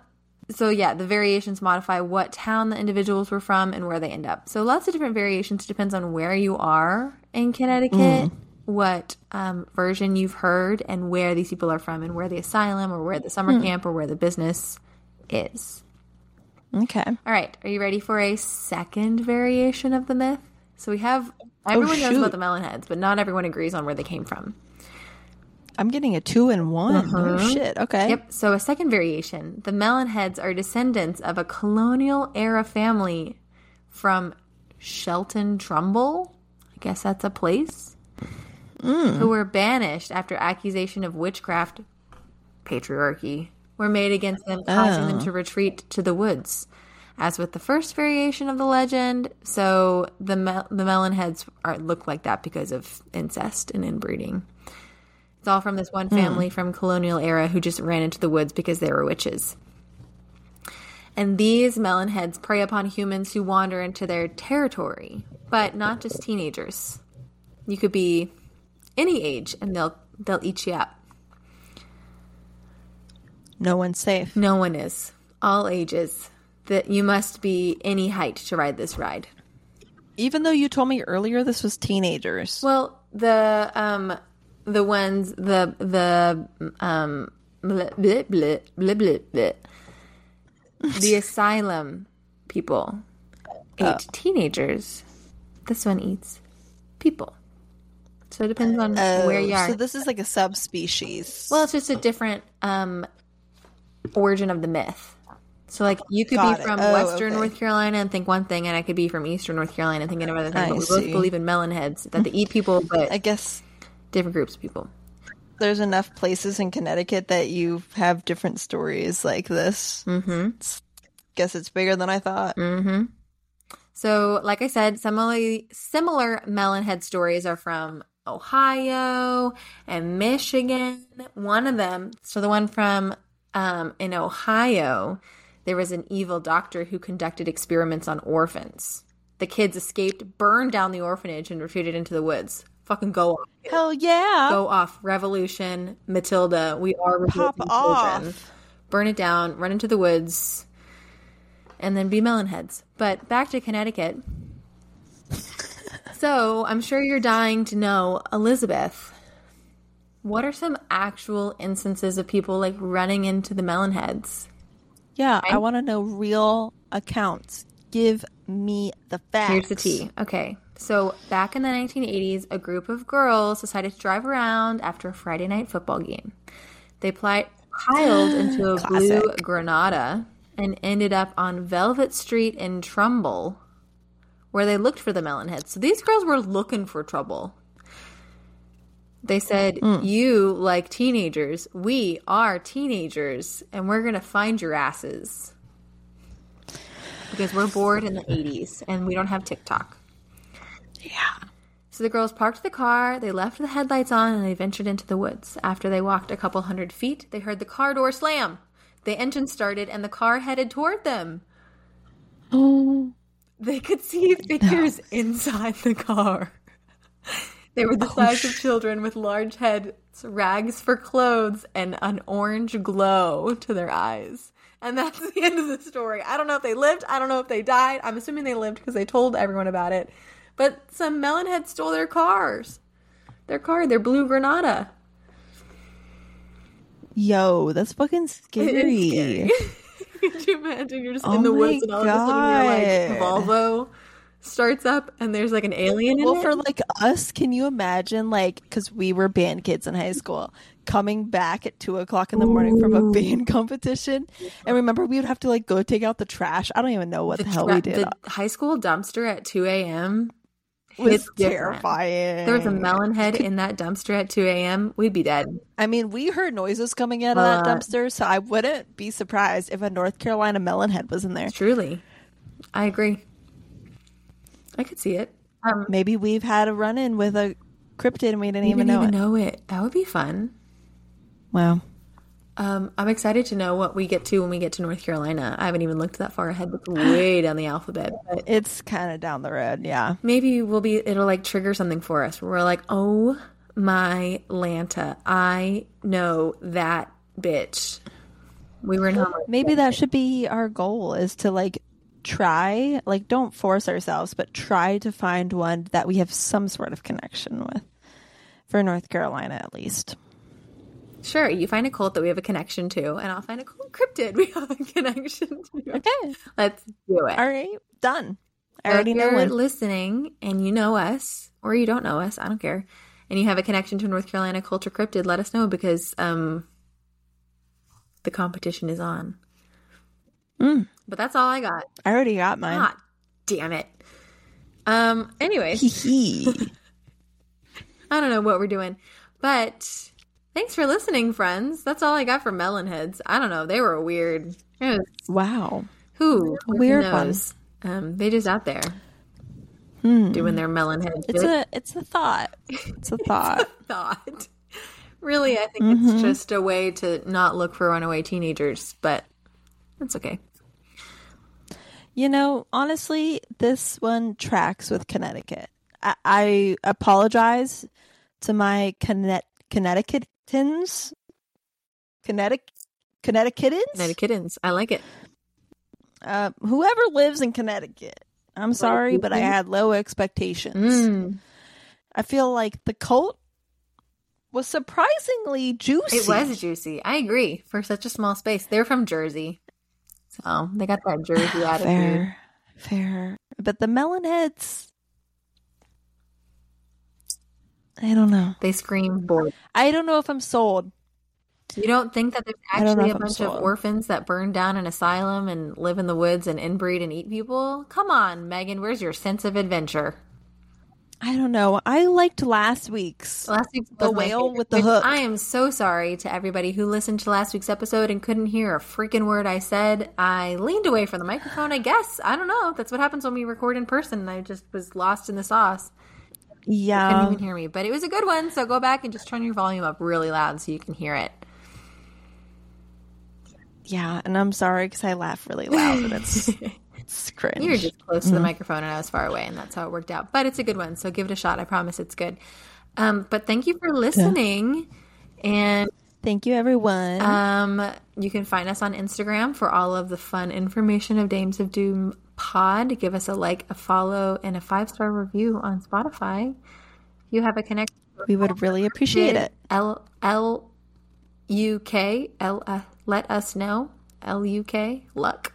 so yeah, the variations modify what town the individuals were from and where they end up. So lots of different variations depends on where you are in Connecticut. Mm what um, version you've heard and where these people are from and where the asylum or where the summer hmm. camp or where the business is. Okay. All right. Are you ready for a second variation of the myth? So we have oh, everyone oh, knows about the melon heads, but not everyone agrees on where they came from. I'm getting a two and one. Uh-huh. Oh, shit. Okay. Yep. So a second variation. The Melonheads are descendants of a colonial era family from Shelton Trumbull. I guess that's a place. Mm. Who were banished after accusation of witchcraft, patriarchy, were made against them, causing oh. them to retreat to the woods. As with the first variation of the legend, so the mel- the Melonheads are look like that because of incest and inbreeding. It's all from this one family mm. from colonial era who just ran into the woods because they were witches. And these melon heads prey upon humans who wander into their territory, but not just teenagers. You could be any age and they'll they'll eat you up. No one's safe. No one is. All ages. That you must be any height to ride this ride. Even though you told me earlier this was teenagers. Well, the um the ones the the um bleh, bleh, bleh, bleh, bleh, bleh. the asylum people ate oh. teenagers. This one eats people. So it depends on oh, where you are. So this is like a subspecies. Well, it's just a different um origin of the myth. So like you could Got be from oh, Western okay. North Carolina and think one thing, and I could be from Eastern North Carolina and think another thing. I but we see. both believe in melon heads that they eat people, but I guess different groups of people. There's enough places in Connecticut that you have different stories like this. Mm-hmm. Guess it's bigger than I thought. Mm-hmm. So, like I said, similarly, similar melon head stories are from Ohio and Michigan. One of them, so the one from um, in Ohio, there was an evil doctor who conducted experiments on orphans. The kids escaped, burned down the orphanage, and retreated into the woods. Fucking go off. Hell yeah. Go off. Revolution, Matilda. We are Pop off. Burn it down, run into the woods, and then be melonheads. But back to Connecticut. So I'm sure you're dying to know, Elizabeth. What are some actual instances of people like running into the melon heads? Yeah, I want to know real accounts. Give me the facts. Here's the tea. Okay. So, back in the 1980s, a group of girls decided to drive around after a Friday night football game. They piled into a blue Granada and ended up on Velvet Street in Trumbull, where they looked for the melonheads. So, these girls were looking for trouble. They said, mm. You like teenagers. We are teenagers, and we're going to find your asses. Because we're bored in the 80s and we don't have TikTok. Yeah. So the girls parked the car, they left the headlights on, and they ventured into the woods. After they walked a couple hundred feet, they heard the car door slam. The engine started, and the car headed toward them. Oh. They could see figures no. inside the car. They were the oh, size sh- of children with large heads, rags for clothes, and an orange glow to their eyes. And that's the end of the story. I don't know if they lived. I don't know if they died. I'm assuming they lived because they told everyone about it. But some melonhead stole their cars. Their car, their blue Granada. Yo, that's fucking scary. Could you imagine you're just oh in the woods and all God. of a sudden your like Volvo starts up and there's like an alien well, for like us, can you imagine like because we were band kids in high school, coming back at two o'clock in the morning from a band competition, and remember we would have to like go take out the trash. I don't even know what the, the hell tra- we did. The high school dumpster at two a.m was terrifying. There was a melon head in that dumpster at 2 a.m. We'd be dead. I mean, we heard noises coming out of uh, that dumpster, so I wouldn't be surprised if a North Carolina melon head was in there. Truly. I agree. I could see it. Um, Maybe we've had a run in with a cryptid and we didn't, we even, didn't know, even it. know it. That would be fun. Wow. Um, I'm excited to know what we get to when we get to North Carolina. I haven't even looked that far ahead. It's way down the alphabet. It's kind of down the road. Yeah. Maybe we'll be. It'll like trigger something for us. Where we're like, oh my Lanta, I know that bitch. We were in Maybe that should be our goal: is to like try, like, don't force ourselves, but try to find one that we have some sort of connection with. For North Carolina, at least. Sure, you find a cult that we have a connection to, and I'll find a cult cryptid we have a connection to. Okay, let's do it. All right, done. I already know. You're listening, and you know us, or you don't know us. I don't care. and you have a connection to North Carolina Culture Cryptid, let us know because um, the competition is on. Mm. But that's all I got. I already got mine. Ah, damn it. Um. Anyways, I don't know what we're doing, but thanks for listening, friends. That's all I got for Melonheads. I don't know. They were weird. Was, wow. Who weird knows? Um. They just out there. Hmm. Doing their melon head. It's a it's a thought. It's a thought. it's a thought. Really, I think mm-hmm. it's just a way to not look for runaway teenagers, but that's okay. You know, honestly, this one tracks with Connecticut. I, I apologize to my Connet- Connecticutans. Connecticut Connecticutans? Connecticutans. I like it. Uh, whoever lives in Connecticut. I'm sorry, but I had low expectations. Mm. I feel like the cult was surprisingly juicy. It was juicy. I agree. For such a small space. They're from Jersey. So they got that Jersey attitude. Fair. Fair. But the melonheads I don't know. They scream bored. I don't know if I'm sold. You don't think that there's actually a bunch of orphans that burn down an asylum and live in the woods and inbreed and eat people? Come on, Megan, where's your sense of adventure? I don't know. I liked last week's. Last week's the whale with the hook. I am so sorry to everybody who listened to last week's episode and couldn't hear a freaking word I said. I leaned away from the microphone. I guess I don't know. That's what happens when we record in person. I just was lost in the sauce. Yeah, you couldn't even hear me, but it was a good one. So go back and just turn your volume up really loud so you can hear it. Yeah, and I'm sorry because I laugh really loud and it's it's cringe. You were just close to the mm-hmm. microphone and I was far away, and that's how it worked out. But it's a good one, so give it a shot. I promise it's good. Um, but thank you for listening, yeah. and thank you everyone. Um, you can find us on Instagram for all of the fun information of Dames of Doom Pod. Give us a like, a follow, and a five star review on Spotify. If you have a connection, we would really appreciate it. L L U K L. Uh, let us know. L U K luck.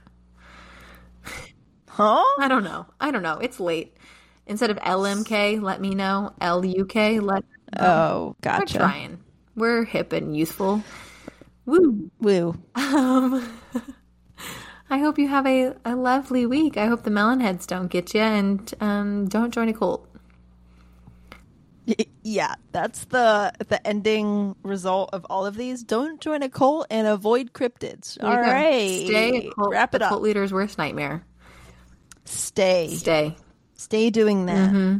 Huh? I don't know. I don't know. It's late. Instead of LMK, let me know. LUK, let. Oh, gotcha. We're trying. We're hip and youthful. Woo. Woo. Um, I hope you have a, a lovely week. I hope the melon heads don't get you and um, don't join a cult. Yeah, that's the the ending result of all of these. Don't join a cult and avoid cryptids. All right, stay. Cult, Wrap it up. Cult leader's worst nightmare. Stay, stay, stay doing that. Mm-hmm.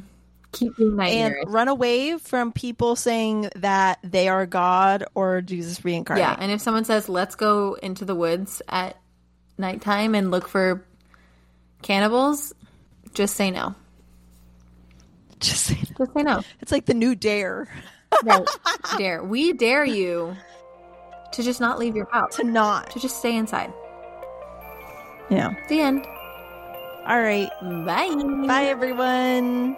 Keep doing and run away from people saying that they are God or Jesus reincarnated. Yeah, and if someone says, "Let's go into the woods at nighttime and look for cannibals," just say no. Just say no. Just say no. It's like the new dare. right. Dare. We dare you to just not leave your house. To not. To just stay inside. Yeah. The end. All right. Bye. Bye, everyone.